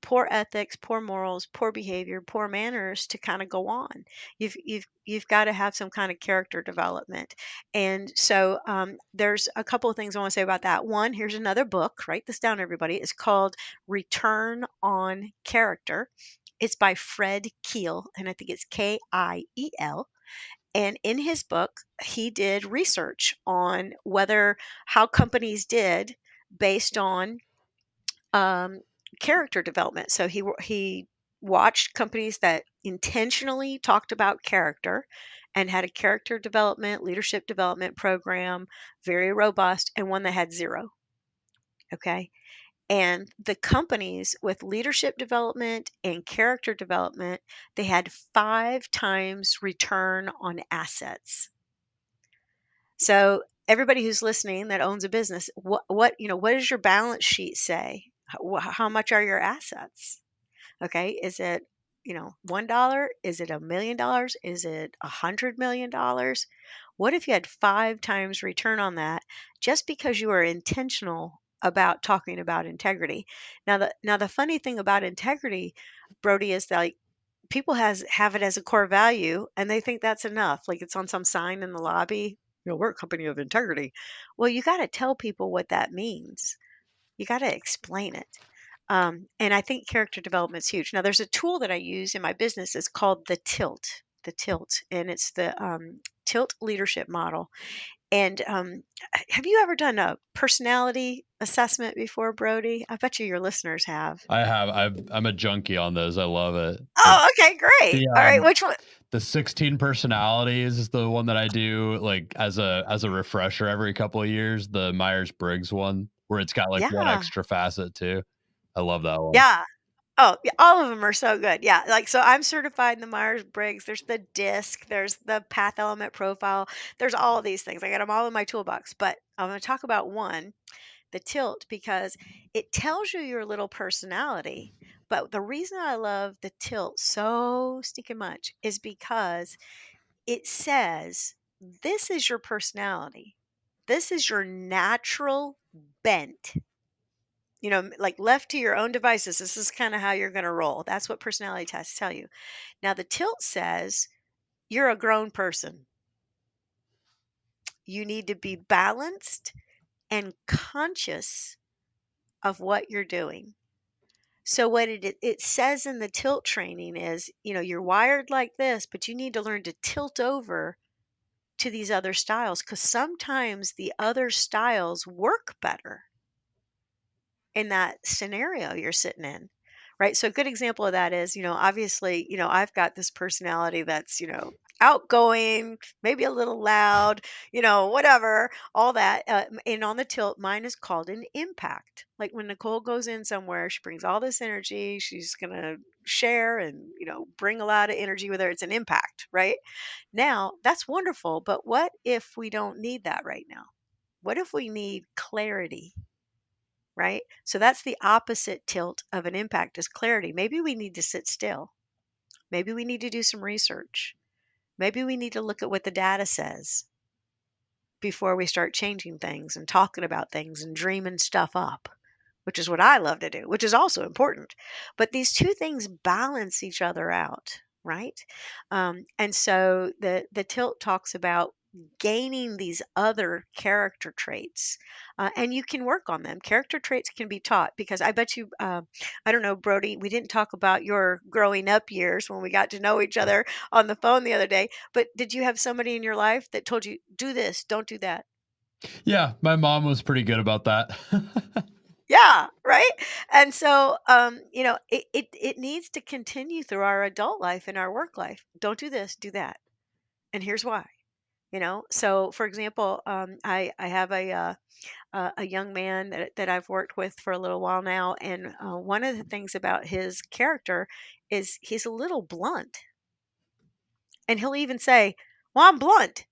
poor ethics, poor morals, poor behavior, poor manners to kind of go on. You've you've you've got to have some kind of character development. And so um, there's a couple of things I want to say about that. One, here's another book. Write this down, everybody. It's called Return on Character. It's by Fred Kiel, and I think it's K I E L. And in his book, he did research on whether how companies did based on um, character development. So he he watched companies that intentionally talked about character and had a character development, leadership development program, very robust, and one that had zero. Okay. And the companies with leadership development and character development, they had five times return on assets. So everybody who's listening that owns a business, what, what you know, what does your balance sheet say? How, how much are your assets? Okay, is it you know one dollar? Is it a million dollars? Is it a hundred million dollars? What if you had five times return on that just because you are intentional about talking about integrity. Now the now the funny thing about integrity, Brody, is that like people has have it as a core value and they think that's enough. Like it's on some sign in the lobby. You know, we're a company of integrity. Well, you got to tell people what that means. You got to explain it. Um, and I think character development is huge. Now, there's a tool that I use in my business. It's called the Tilt. The Tilt, and it's the um, Tilt Leadership Model. And um, have you ever done a personality assessment before, Brody? I bet you your listeners have. I have. I'm, I'm a junkie on those. I love it. Oh, okay, great. The, um, All right, um, which one? The 16 personalities is the one that I do like as a as a refresher every couple of years. The Myers Briggs one, where it's got like yeah. one extra facet too. I love that one. Yeah. Oh, yeah, all of them are so good. Yeah, like so I'm certified in the Myers-Briggs. There's the DISC, there's the path element profile. There's all of these things. I got them all in my toolbox, but I'm going to talk about one, the tilt because it tells you your little personality. But the reason I love the tilt so stinking much is because it says this is your personality. This is your natural bent you know, like left to your own devices, this is kind of how you're going to roll. That's what personality tests tell you. Now, the tilt says you're a grown person. You need to be balanced and conscious of what you're doing. So, what it, it says in the tilt training is, you know, you're wired like this, but you need to learn to tilt over to these other styles because sometimes the other styles work better in that scenario you're sitting in right so a good example of that is you know obviously you know i've got this personality that's you know outgoing maybe a little loud you know whatever all that uh, and on the tilt mine is called an impact like when nicole goes in somewhere she brings all this energy she's gonna share and you know bring a lot of energy with her it's an impact right now that's wonderful but what if we don't need that right now what if we need clarity right? So that's the opposite tilt of an impact is clarity. Maybe we need to sit still. Maybe we need to do some research. Maybe we need to look at what the data says before we start changing things and talking about things and dreaming stuff up, which is what I love to do, which is also important. But these two things balance each other out, right? Um, and so the the tilt talks about gaining these other character traits uh, and you can work on them. Character traits can be taught because i bet you uh, i don't know brody we didn't talk about your growing up years when we got to know each other on the phone the other day but did you have somebody in your life that told you do this don't do that? Yeah my mom was pretty good about that. Yeah right? And so um you know it, it it needs to continue through our adult life and our work life. Don't do this do that. And here's why you know? So for example um, I, I have a, uh, uh, a young man that, that i've worked with for a little while now and uh, one of the things about his character is he's a little blunt. And he'll even say well i'm blunt.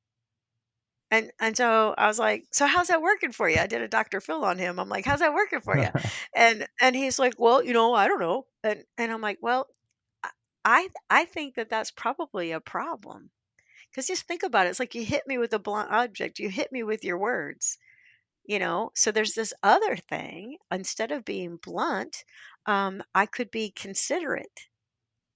And and so i was like so how's that working for you? I did a dr phil on him. I'm like how's that working for you? And and he's like well you know i don't know. And and i'm like well i i think that that's probably a problem because just think about it. It's like you hit me with a blunt object, you hit me with your words, you know? So there's this other thing. Instead of being blunt, um, I could be considerate,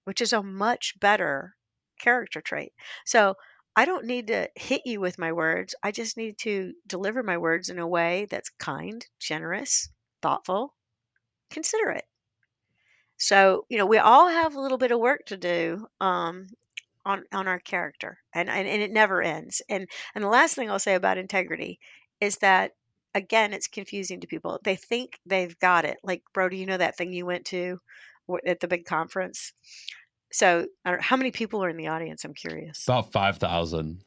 which is a much better character trait. So I don't need to hit you with my words. I just need to deliver my words in a way that's kind, generous, thoughtful, considerate. So, you know, we all have a little bit of work to do um, on on our character and, and and it never ends and and the last thing i'll say about integrity is that again it's confusing to people. They think they've got it like brody you know that thing you went to at the big conference? So how many people are in the audience i'm curious. About 5000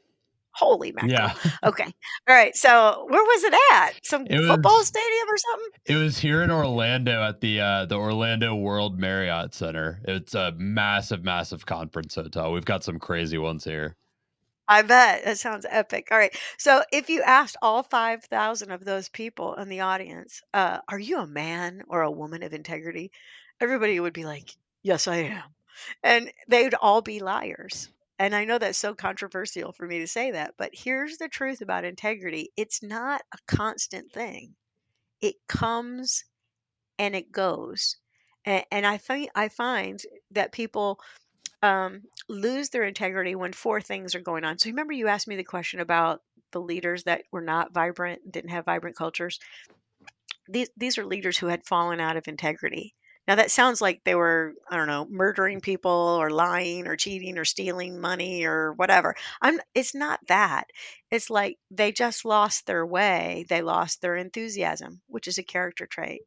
Holy mackerel. Yeah. okay. All right. So where was it at? Some it football was, stadium or something? It was here in Orlando at the uh, the Orlando World Marriott Center. It's a massive, massive conference hotel. We've got some crazy ones here. I bet. That sounds epic. All right. So if you asked all 5,000 of those people in the audience, uh, are you a man or a woman of integrity? Everybody would be like, yes, I am. And they'd all be liars. And I know that's so controversial for me to say that, but here's the truth about integrity it's not a constant thing, it comes and it goes. And, and I, find, I find that people um, lose their integrity when four things are going on. So remember, you asked me the question about the leaders that were not vibrant, didn't have vibrant cultures. These, these are leaders who had fallen out of integrity. Now that sounds like they were, I don't know, murdering people or lying or cheating or stealing money or whatever. I'm it's not that. It's like they just lost their way. They lost their enthusiasm, which is a character trait.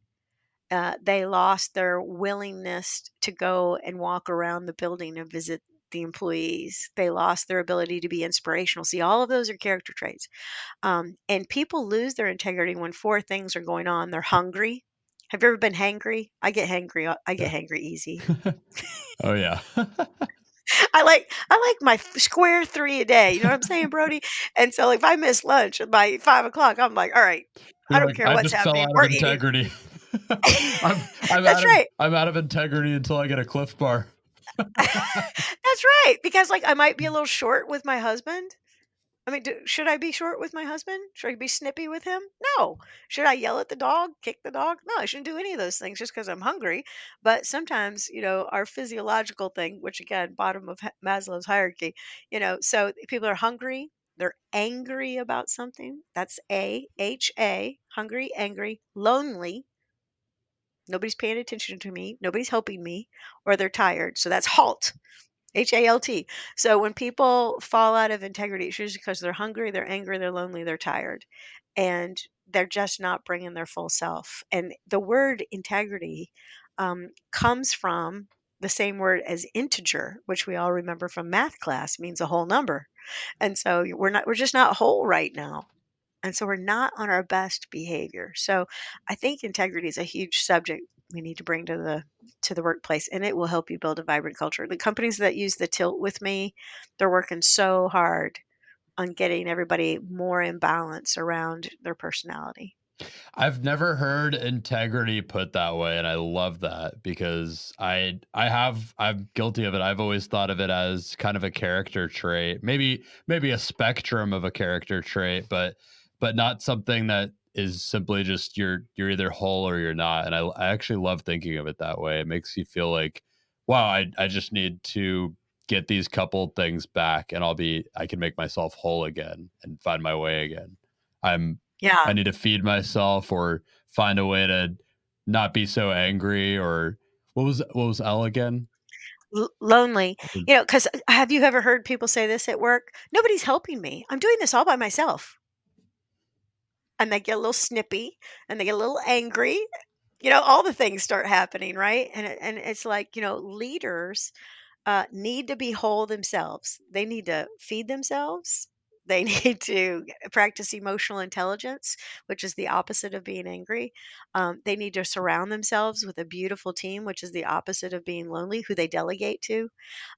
Uh, they lost their willingness to go and walk around the building and visit the employees. They lost their ability to be inspirational. See, all of those are character traits. Um, and people lose their integrity when four things are going on. They're hungry, Have you ever been hangry? I get hangry. uh, I get hangry easy. oh yeah. I like I like my square three a day. You know what I'm saying, Brody? And so if I miss lunch by five o'clock, I'm like, all right, I don't like, care I what's happening. out We're of eating. integrity. I'm, I'm That's out right. I'm out of integrity until I get a Clif Bar. That's right. Because like I might be a little short with my husband. I mean, do, should I be short with my husband? Should I be snippy with him? No. Should I yell at the dog, kick the dog? No, I shouldn't do any of those things just because I'm hungry. But sometimes, you know, our physiological thing, which again, bottom of Maslow's hierarchy, you know, so people are hungry, they're angry about something. That's A, H A, hungry, angry, lonely. Nobody's paying attention to me, nobody's helping me, or they're tired. So that's halt. H A L T. So when people fall out of integrity, it's usually because they're hungry, they're angry, they're lonely, they're tired, and they're just not bringing their full self. And the word integrity um, comes from the same word as integer, which we all remember from math class, means a whole number. And so we're not, we're just not whole right now. And so we're not on our best behavior. So I think integrity is a huge subject we need to bring to the to the workplace and it will help you build a vibrant culture. The companies that use the tilt with me, they're working so hard on getting everybody more in balance around their personality. I've never heard integrity put that way, and I love that because I I have I'm guilty of it. I've always thought of it as kind of a character trait, maybe maybe a spectrum of a character trait, but but not something that is simply just you're you're either whole or you're not. And I I actually love thinking of it that way. It makes you feel like, wow, I I just need to get these couple things back, and I'll be I can make myself whole again and find my way again. I'm Yeah. I need to feed myself or find a way to not be so angry or what was what was L again? L- lonely. Mm. You know, cuz have you ever heard people say this at work? Nobody's helping me. I'm doing this all by myself. And they get a little snippy and they get a little angry you know all the things start happening right? And and it's like you know leaders uh, need to be whole themselves. They need to feed themselves. They need to practice emotional intelligence which is the opposite of being angry. Um, they need to surround themselves with a beautiful team which is the opposite of being lonely who they delegate to.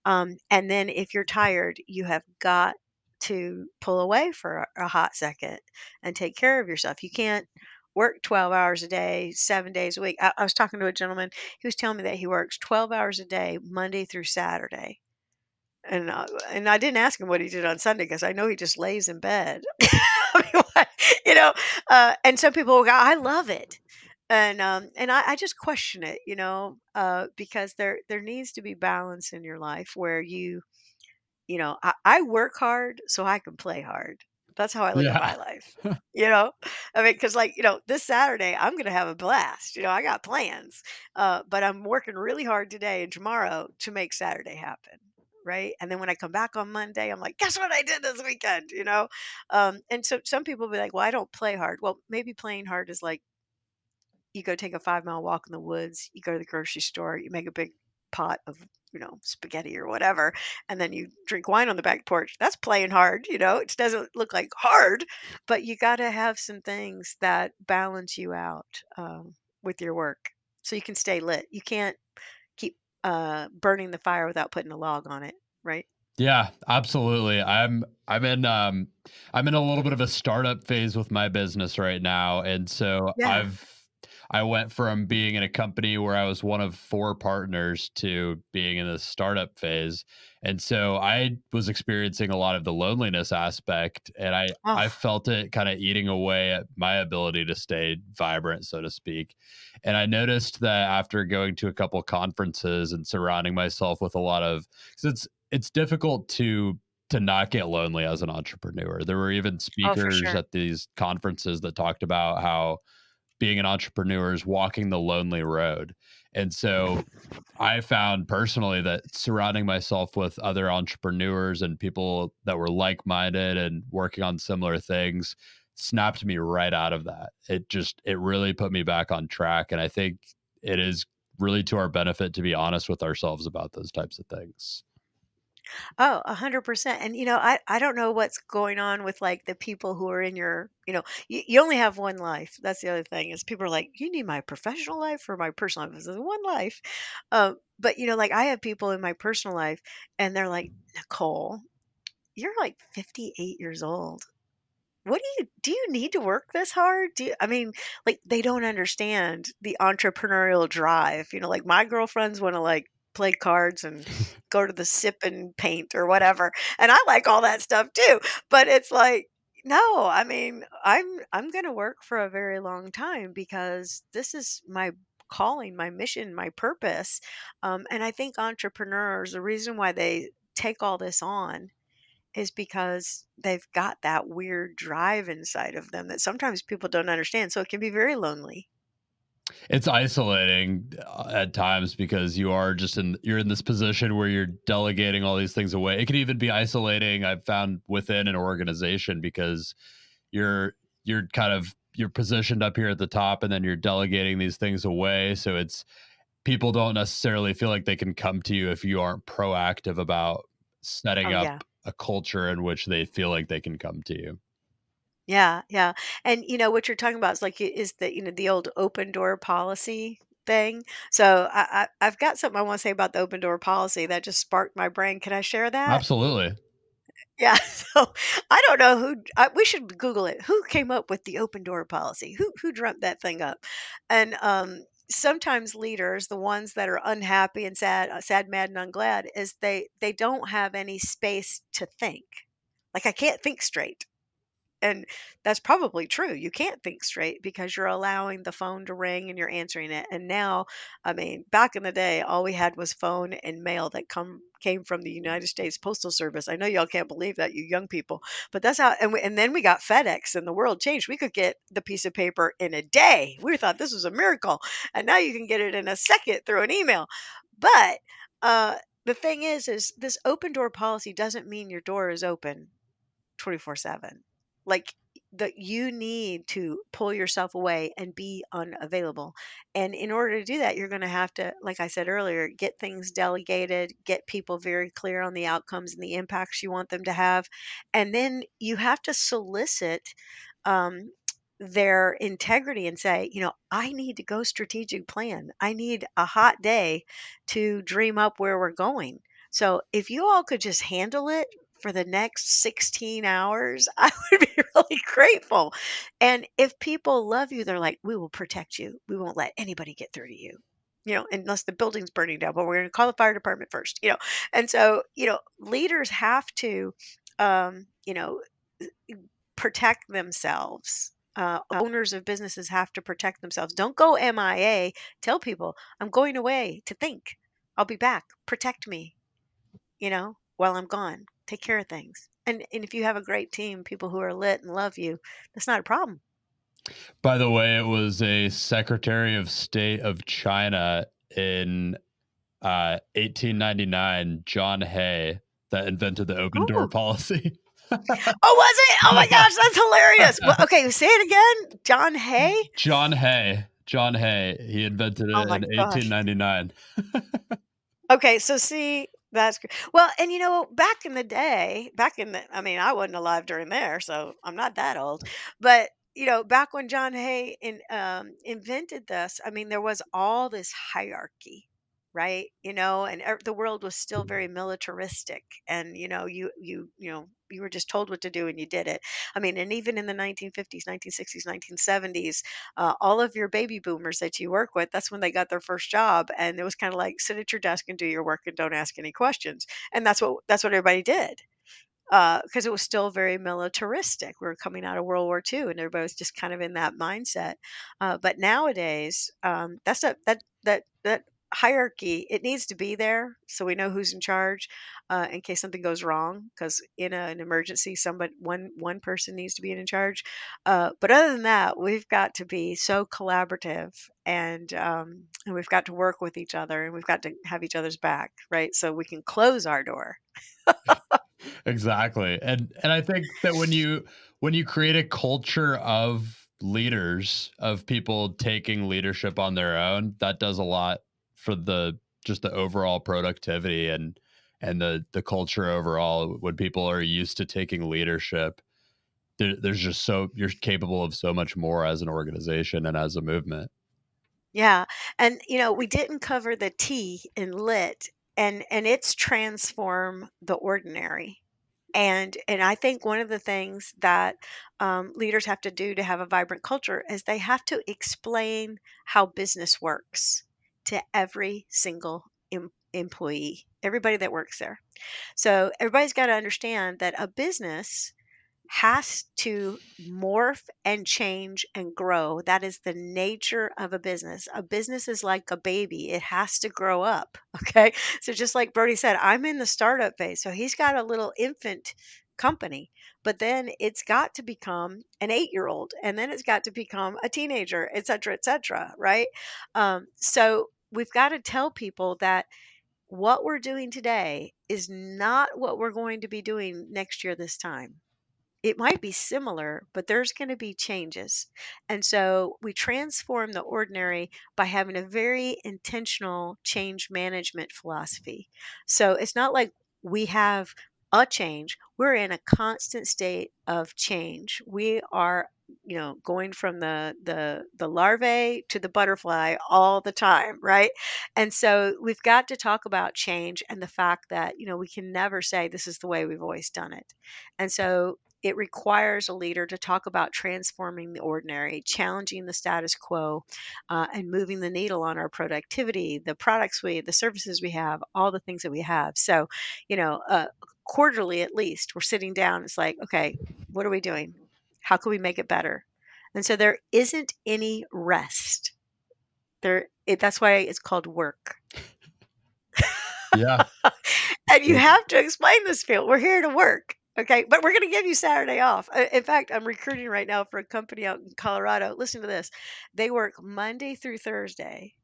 Um, and then if you're tired you have got to pull away for a, hot second and take care of yourself you can't work 12 hours a day, seven days a week. I, I was talking to a gentleman, he was telling me that he works 12 hours a day, Monday through Saturday. And, uh, and I didn't ask him what he did on Sunday because I know he just lays in bed. I you know, uh, and some people go, I love it. And um, and I, I just question it, you know, uh, because there there needs to be balance in your life where you, you know, I, I work hard so I can play hard. That's how I look at my Yeah. life. You know, I mean, because like, you know, this Saturday I'm going to have a blast. You know, I got plans, uh, but I'm working really hard today and tomorrow to make Saturday happen. Right. And then when I come back on Monday, I'm like, guess what I did this weekend? You know? Um, and so some people be like, well, I don't play hard. Well, maybe playing hard is like you go take a five mile walk in the woods, you go to the grocery store, you make a big pot of, you know, spaghetti or whatever, and then you drink wine on the back porch. That's playing hard, you know. It doesn't look like hard, but you got to have some things that balance you out um, with your work so you can stay lit. You can't keep uh, burning the fire without putting a log on it, right? Yeah, absolutely. I'm I'm in um I'm in a little bit of a startup phase with my business right now. And so Yeah. I've I went from being in a company where I was one of four partners to being in the startup phase. And so I was experiencing a lot of the loneliness aspect and I I Oh, felt it kind of eating away at my ability to stay vibrant, so to speak. And I noticed that after going to a couple conferences and surrounding myself with a lot of cuz it's it's difficult to to not get lonely as an entrepreneur. There were even oh, speakers sure. at these conferences that talked about how being an entrepreneur is walking the lonely road. And so I found personally that surrounding myself with other entrepreneurs and people that were like minded and working on similar things snapped me right out of that. It just, it really put me back on track. And I think it is really to our benefit to be honest with ourselves about those types of things. Oh, 100%. And, you know, I I don't know what's going on with, like, the people who are in your you know, you you only have 1 life. That's the other thing is people are like, "You need my professional life or my personal life?" I said, "1 life." Um, but, you know, like, I have people in my personal life, and they're like, "Nicole, you're, like, 58 years old. What do you do you need to work this hard? Do you" I mean, like, they don't understand the entrepreneurial drive. You know, like, my girlfriends wanna, like, play cards and go to the sip and paint or whatever, and I like all that stuff too, but it's like, no, I mean, I'm I'm gonna work for a very long time because this is my calling, my mission, my purpose, um, and I think entrepreneurs, the reason why they take all this on is because they've got that weird drive inside of them that sometimes people don't understand, so it can be very lonely. It's isolating uh, at times because you are just in you're in this position where you're delegating all these things away. It can even be isolating I've found within an organization because you're you're kind of you're positioned up here at the top and then you're delegating these things away so it's people don't necessarily feel like they can come to you if you aren't proactive about setting Oh, yeah. up a culture in which they feel like they can come to you. Yeah, yeah, and, you know, what you're talking about is, like, is the, you know, the old open door policy thing. So I I I've got something I wanna say about the open door policy that just sparked my brain. Can I share that? Absolutely. Yeah, so I don't know who I we should Google it. Who came up with the open door policy? Who who dreamt that thing up? And, um, sometimes leaders, the ones that are unhappy and sad uh, sad, mad, and unglad, is they they don't have any space to think. Like, "I can't think straight." And that's probably true. You can't think straight because you're allowing the phone to ring and you're answering it. And now, I mean, back in the day, all we had was phone and mail that come came from the United States Postal Service. I know y'all can't believe that, you young people, but that's how. And, we, and then we got FedEx, and the world changed. We could get the piece of paper in a day. We thought this was a miracle, and now you can get it in a second through an email. But uh, the thing is, is this open door policy doesn't mean your door is open 24/7. Like that you need to pull yourself away and be unavailable. And in order to do that, you're going to have to, like I said earlier, get things delegated, get people very clear on the outcomes and the impacts you want them to have. And then you have to solicit um, their integrity and say, you know, I need to go strategic plan. I need a hot day to dream up where we're going. So if you all could just handle it for the next 16 hours, I would be really grateful. And if people love you, they're like, we will protect you. We won't let anybody get through to you. You know, unless the building's burning down, but we're going to call the fire department first, you know. And so, you know, leaders have to, um, you know, protect themselves. Uh, owners of businesses have to protect themselves. Don't go MIA. Tell people, I'm going away to think. I'll be back. Protect me, you know, while I'm gone. Take care of things. And, and if you have a great team, people who are lit and love you, that's not a problem. By the way, it was a Secretary of State of China in uh, 1899, John Hay, that invented the open door Oh, policy. oh, was it? Oh my gosh, that's hilarious. Well, okay, say it again. John Hay. John Hay. John Hay. He invented Oh it my in gosh. 1899. Okay, so see, that's well, and you know, back in the day, back in the I mean, I wasn't alive during there, so I'm not that old. But, you know, back when John Hay in um, invented this, I mean, there was all this hierarchy, right? You know, and ev the world was still very militaristic, and, you know, you you you know, you were just told what to do and you did it. I mean, and even in the 1950s, 1960s, 1970s, uh, all of your baby boomers that you work with, that's when they got their first job, and it was kind of like sit at your desk and do your work and don't ask any questions. And that's what that's what everybody did because it was still very militaristic. We were coming out of World War II, and everybody was just kind of in that mindset. Uh, but nowadays, um, that's a that that that hierarchy. It needs to be there so we know who's in charge uh, in case something goes wrong. Because in a, an emergency, somebody one one person needs to be in charge. Uh, but other than that, we've got to be so collaborative. And um, and we've got to work with each other, and we've got to have each other's back, right? So we can close our door. exactly. And and I think that when you when you create a culture of leaders, of people taking leadership on their own, that does a lot for the just the overall productivity and and the the culture overall when people are used to taking leadership there, there's just so you're capable of so much more as an organization and as a movement Yeah, and, you know, we didn't cover the T in lit, and and it's transform the ordinary. And and I think one of the things that, um, leaders have to do to have a vibrant culture is they have to explain how business works to every single em employee, everybody that works there. So, everybody's gotta understand that a business has to morph and change and grow. That is the nature of a business. A business is like a baby, it has to grow up. Okay. So, just like Brody said, I'm in the startup phase. So, he's got a little infant company, but then it's got to become an eight year old, and then it's got to become a teenager, et cetera, et cetera. Right. Um, so, we've got to tell people that what we're doing today is not what we're going to be doing next year this time it might be similar, but there's going to be changes. And so we transform the ordinary by having a very intentional change management philosophy. So it's not like we have a change, we're in a constant state of change. We are you know going from the the the larvae to the butterfly all the time right and so we've got to talk about change and the fact that you know we can never say this is the way we've always done it and so it requires a leader to talk about transforming the ordinary, challenging the status quo, uh, and moving the needle on our productivity, the products we, the services we have, all the things that we have. So, you know, uh, quarterly at least, we're sitting down. It's like, okay, what are we doing? How can we make it better? And so there isn't any rest. There, it, that's why it's called work. yeah. and you have to explain this field. We're here to work. Okay, but we're going to give you Saturday off. In fact, I'm recruiting right now for a company out in Colorado. Listen to this. They work Monday through Thursday.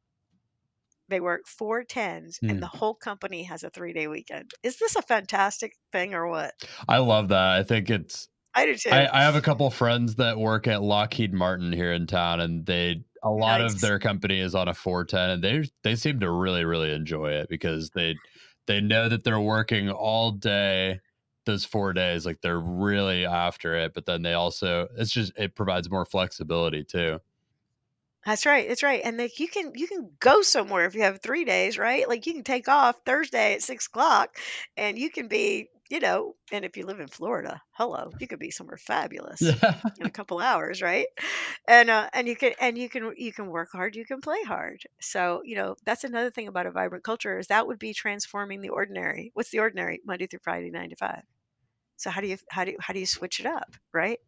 They work four tens, and Hmm. the whole company has a three day weekend. Is this a fantastic thing or what? I love that. I think it's I do too. I, I have a couple of friends that work at Lockheed Martin here in town, and they a lot of their company is on a 410, and they they seem to really really enjoy it because they they know that they're working all day those four days, like they're really after it. But then they also it's just it provides more flexibility too. That's right. That's right. And like you can you can go somewhere if you have three days, right? Like you can take off Thursday at six o'clock, and you can be, you know, and if you live in Florida, hello, you could be somewhere fabulous Yeah, in a couple hours, right? And uh, and you can and you can you can work hard, you can play hard. So you know that's another thing about a vibrant culture is that would be transforming the ordinary. What's the ordinary? Monday through Friday, nine to five. So how do you how do you, how do you switch it up, right?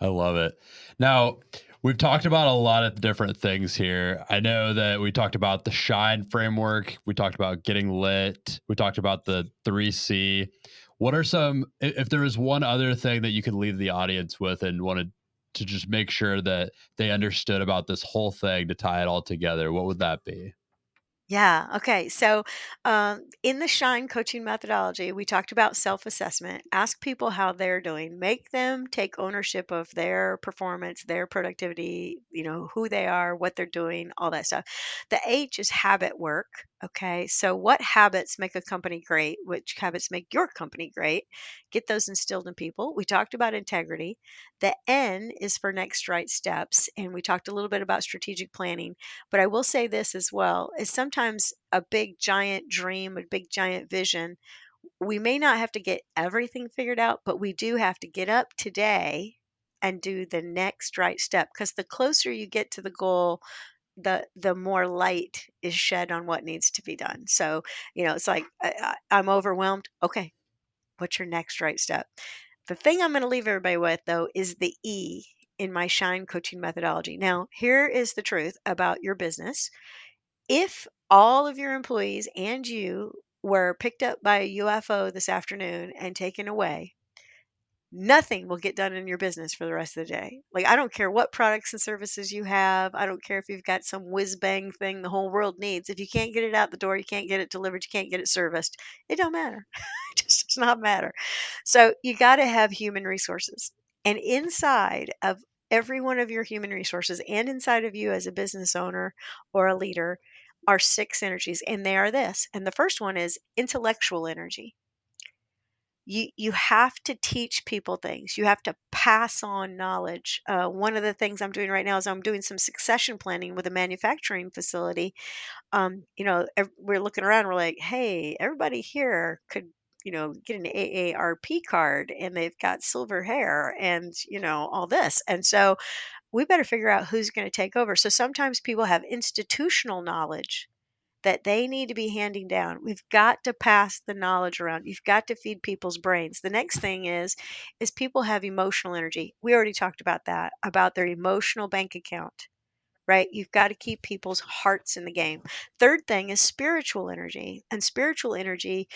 I love it. Now, we've talked about a lot of different things here. I know that we talked about the shine framework, we talked about getting lit, we talked about the 3C. What are some if there was one other thing that you could leave the audience with and wanted to just make sure that they understood about this whole thing to tie it all together, what would that be? Yeah. Okay. So, um, in the Shine coaching methodology, we talked about self assessment. Ask people how they're doing. Make them take ownership of their performance, their productivity, you know, who they are, what they're doing, all that stuff. The H is habit work. Okay. So, what habits make a company great? Which habits make your company great? Get those instilled in people. We talked about integrity. The N is for next right steps. And we talked a little bit about strategic planning. But I will say this as well is sometimes a big giant dream, a big giant vision, we may not have to get everything figured out, but we do have to get up today and do the next right step because the closer you get to the goal, the the more light is shed on what needs to be done. So, you know, it's like I, I'm overwhelmed. Okay, what's your next right step? The thing I'm going to leave everybody with though is the E in my shine coaching methodology. Now, here is the truth about your business if all of your employees and you were picked up by a UFO this afternoon and taken away, nothing will get done in your business for the rest of the day. Like, I don't care what products and services you have. I don't care if you've got some whiz bang thing the whole world needs. If you can't get it out the door, you can't get it delivered, you can't get it serviced, it don't matter. it just does not matter. So, you got to have human resources. And inside of every one of your human resources and inside of you as a business owner or a leader, are six energies, and they are this. And the first one is intellectual energy. You, you have to teach people things. You have to pass on knowledge. Uh, one of the things I'm doing right now is I'm doing some succession planning with a manufacturing facility. Um, you know, we're looking around. We're like, hey, everybody here could you know get an AARP card and they've got silver hair and you know all this and so we better figure out who's going to take over so sometimes people have institutional knowledge that they need to be handing down. We've got to pass the knowledge around. You've got to feed people's brains. The next thing is is people have emotional energy. We already talked about that, about their emotional bank account. Right? You've got to keep people's hearts in the game. Third thing is spiritual energy. And spiritual energy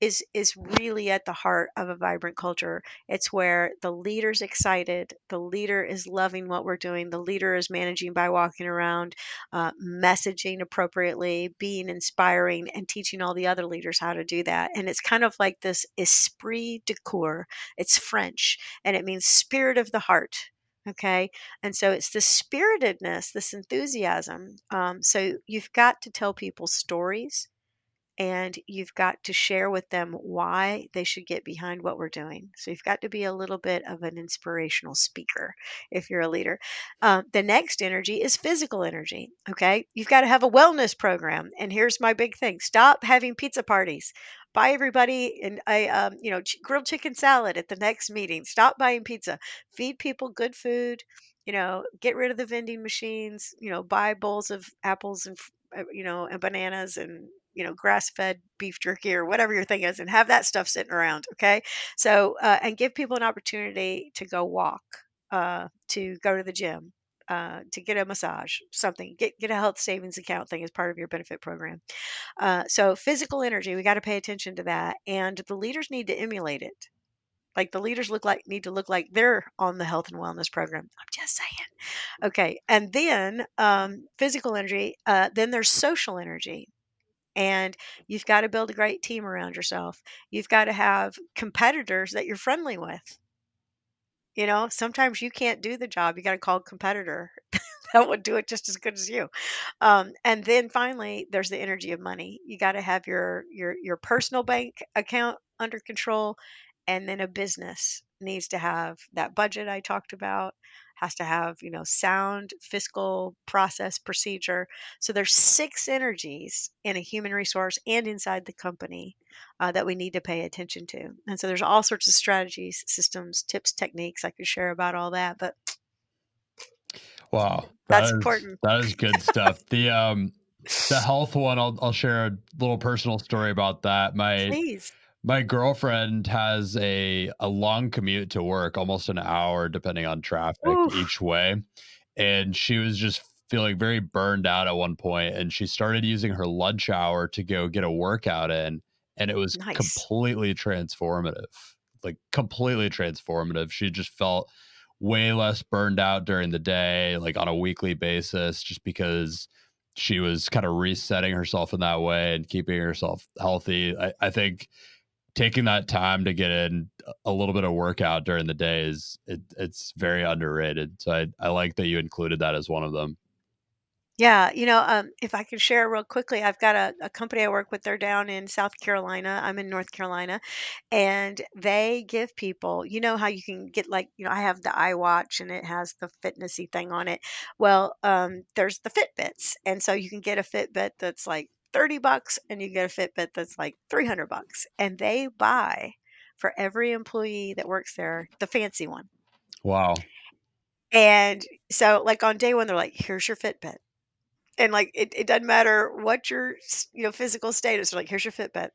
is is really at the heart of a vibrant culture. It's where the leader's excited, the leader is loving what we're doing, the leader is managing by walking around, uh, messaging appropriately, being inspiring, and teaching all the other leaders how to do that. And it's kind of like this esprit de corps. It's French, and it means spirit of the heart. Okay. And so it's this spiritedness, this enthusiasm. Um, so you've got to tell people stories and you've got to share with them why they should get behind what we're doing. So you've got to be a little bit of an inspirational speaker if you're a leader. Um, the next energy is physical energy. Okay, you've got to have a wellness program, and here's my big thing: stop having pizza parties. Buy everybody and I, um, you know, grilled chicken salad at the next meeting. Stop buying pizza. Feed people good food. You know, get rid of the vending machines. You know, buy bowls of apples and uh, you know and bananas and you know, grass fed beef jerky or whatever your thing is and have that stuff sitting around. Okay. So, uh, and give people an opportunity to go walk, uh, to go to the gym. Uh, to get a massage, something, get get a health savings account thing as part of your benefit program. Uh, so physical energy, we got to pay attention to that, and the leaders need to emulate it. Like the leaders look like need to look like they're on the health and wellness program. I'm just saying. Okay, and then um, physical energy. Uh, then there's social energy and you've got to build a great team around yourself. You've got to have competitors that you're friendly with. You know, sometimes you can't do the job. You got to call a competitor that would do it just as good as you. Um, and then finally, there's the energy of money. You got to have your your your personal bank account under control, and then a business needs to have that budget I talked about. Has to have you know sound fiscal process procedure. So there's six energies in a human resource and inside the company uh, that we need to pay attention to. And so there's all sorts of strategies, systems, tips, techniques I could share about all that. But Wow, that that's is important. that is good stuff. The um the health one, I'll I'll share a little personal story about that. My Please. My girlfriend has a a long commute to work, almost an hour depending on traffic Oof. each way, and she was just feeling very burned out at one point and she started using her lunch hour to go get a workout in and it was Nice. completely transformative. Like completely transformative. She just felt way less burned out during the day, like on a weekly basis, just because she was kind of resetting herself in that way and keeping herself healthy. I, I think taking that time to get in a little bit of workout during the day is it, it's very underrated. So I, I like that you included that as one of them. Yeah, you know, um, if I could share real quickly, I've got a, a company I work with. They're down in South Carolina. I'm in North Carolina, and they give people, you know, how you can get like, you know, I have the iWatch and it has the fitnessy thing on it. Well, um, there's the Fitbits, and so you can get a Fitbit that's like 30 bucks, and you get a Fitbit that's like 300 bucks, and they buy for every employee that works there the fancy one. Wow. And so, like on day one, they're like, "Here's your Fitbit." and like it, it doesn't matter what your you know physical status They're like here's your fitbit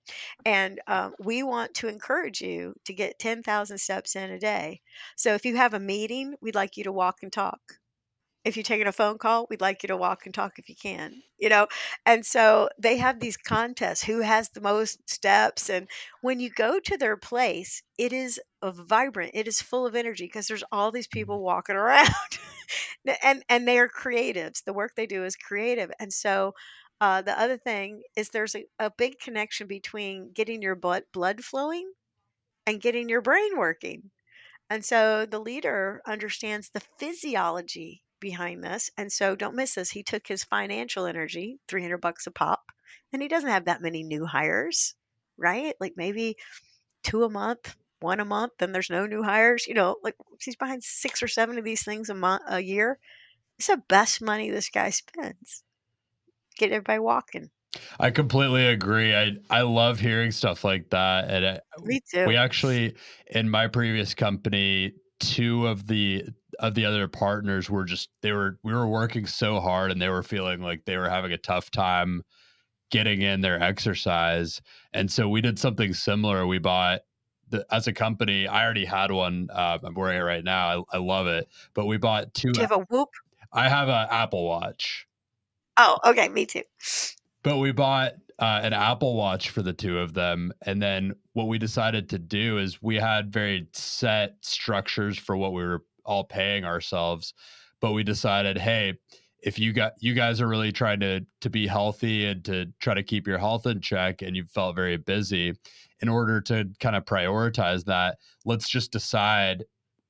and um, we want to encourage you to get 10000 steps in a day so if you have a meeting we'd like you to walk and talk if you're taking a phone call we'd like you to walk and talk if you can you know and so they have these contests who has the most steps and when you go to their place it is vibrant it is full of energy because there's all these people walking around and and they are creatives. The work they do is creative, and so uh, the other thing is there's a, a big connection between getting your blood blood flowing and getting your brain working. And so the leader understands the physiology behind this. And so don't miss this. He took his financial energy, 300 bucks a pop, and he doesn't have that many new hires, right? Like maybe two a month, one a month, then there's no new hires. You know, like he's behind six or seven of these things a month, a year. It's the best money this guy spends. Get everybody walking. I completely agree. I I love hearing stuff like that. And I, Me too. we actually in my previous company, two of the of the other partners were just they were we were working so hard and they were feeling like they were having a tough time getting in their exercise. And so we did something similar. We bought the, as a company, I already had one. Uh, I'm wearing it right now. I, I love it. But we bought two. Do you have a whoop? I have an Apple Watch. Oh, okay, me too. But we bought uh, an Apple Watch for the two of them, and then what we decided to do is we had very set structures for what we were all paying ourselves, but we decided, hey, if you got you guys are really trying to to be healthy and to try to keep your health in check, and you felt very busy, in order to kind of prioritize that, let's just decide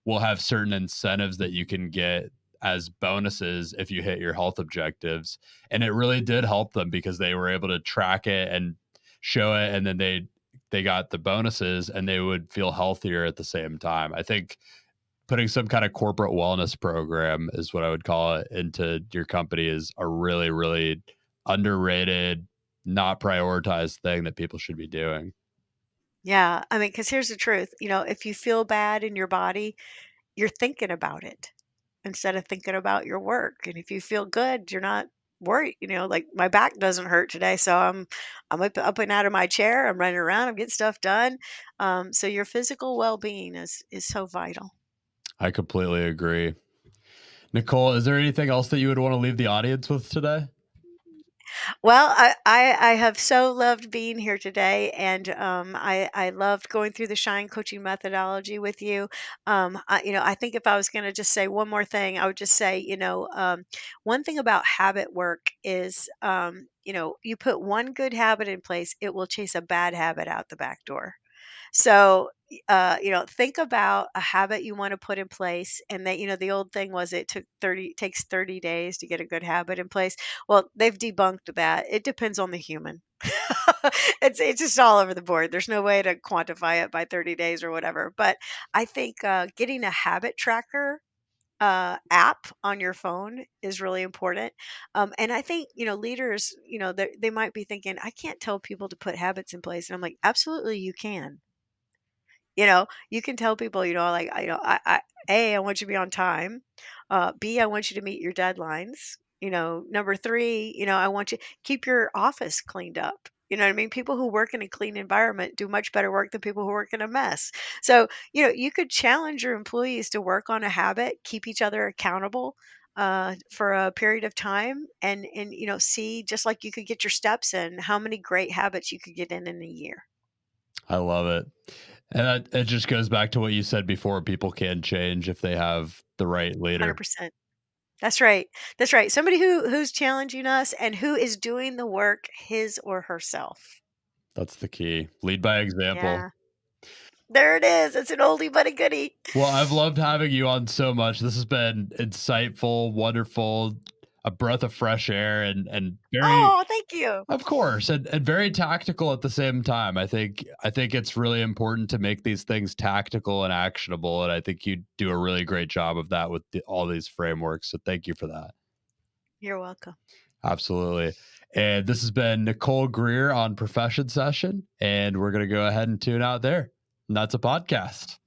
we'll have certain incentives that you can get as bonuses if you hit your health objectives. And it really did help them because they were able to track it and show it and then they they got the bonuses and they would feel healthier at the same time. I think putting some kind of corporate wellness program is what I would call it into your company is a really really underrated not prioritized thing that people should be doing. Yeah, I mean, because here's the truth. You know, if you feel bad in your body, you're thinking about it instead of thinking about your work. And if you feel good, you're not worried. You know, like my back doesn't hurt today, so I'm I'm up, up and out of my chair. I'm running around. I'm getting stuff done. Um, so your physical well-being is is so vital. I completely agree. Nicole, is there anything else that you would want to leave the audience with today? Well, I, I, I have so loved being here today, and um, I, I loved going through the Shine coaching methodology with you. Um, I, you know, I think if I was going to just say one more thing, I would just say, you know, um, one thing about habit work is, um, you know, you put one good habit in place, it will chase a bad habit out the back door. So, uh, you know, think about a habit you want to put in place, and that you know the old thing was it took thirty takes thirty days to get a good habit in place. Well, they've debunked that. It depends on the human. it's it's just all over the board. There's no way to quantify it by 30 days or whatever. But I think uh, getting a habit tracker uh, app on your phone is really important. Um, and I think, you know, leaders, you know, they might be thinking, I can't tell people to put habits in place. And I'm like, absolutely, you can. You know, you can tell people, you know, like, I- you know, I, I, A, I want you to be on time. Uh, B, I want you to meet your deadlines. You know, number three, you know, I want you keep your office cleaned up. You know what I mean? People who work in a clean environment do much better work than people who work in a mess. So, you know, you could challenge your employees to work on a habit, keep each other accountable uh, for a period of time, and and you know, see just like you could get your steps in, how many great habits you could get in in a year. I love it. And that, it just goes back to what you said before people can change if they have the right leader. 100%. That's right. That's right. Somebody who who's challenging us and who is doing the work his or herself. That's the key. Lead by example. Yeah. There it is. It's an oldie but a goodie. Well, I've loved having you on so much. This has been insightful, wonderful, a breath of fresh air and and very Oh, thank you. of course and, and very tactical at the same time. I think i think it's really important to make these things tactical and actionable and i think you do a really great job of that with the, all these frameworks so thank you for that. You're welcome. absolutely. And this has been nicole greer on profession session and we're going to go ahead and tune out there. And that's a podcast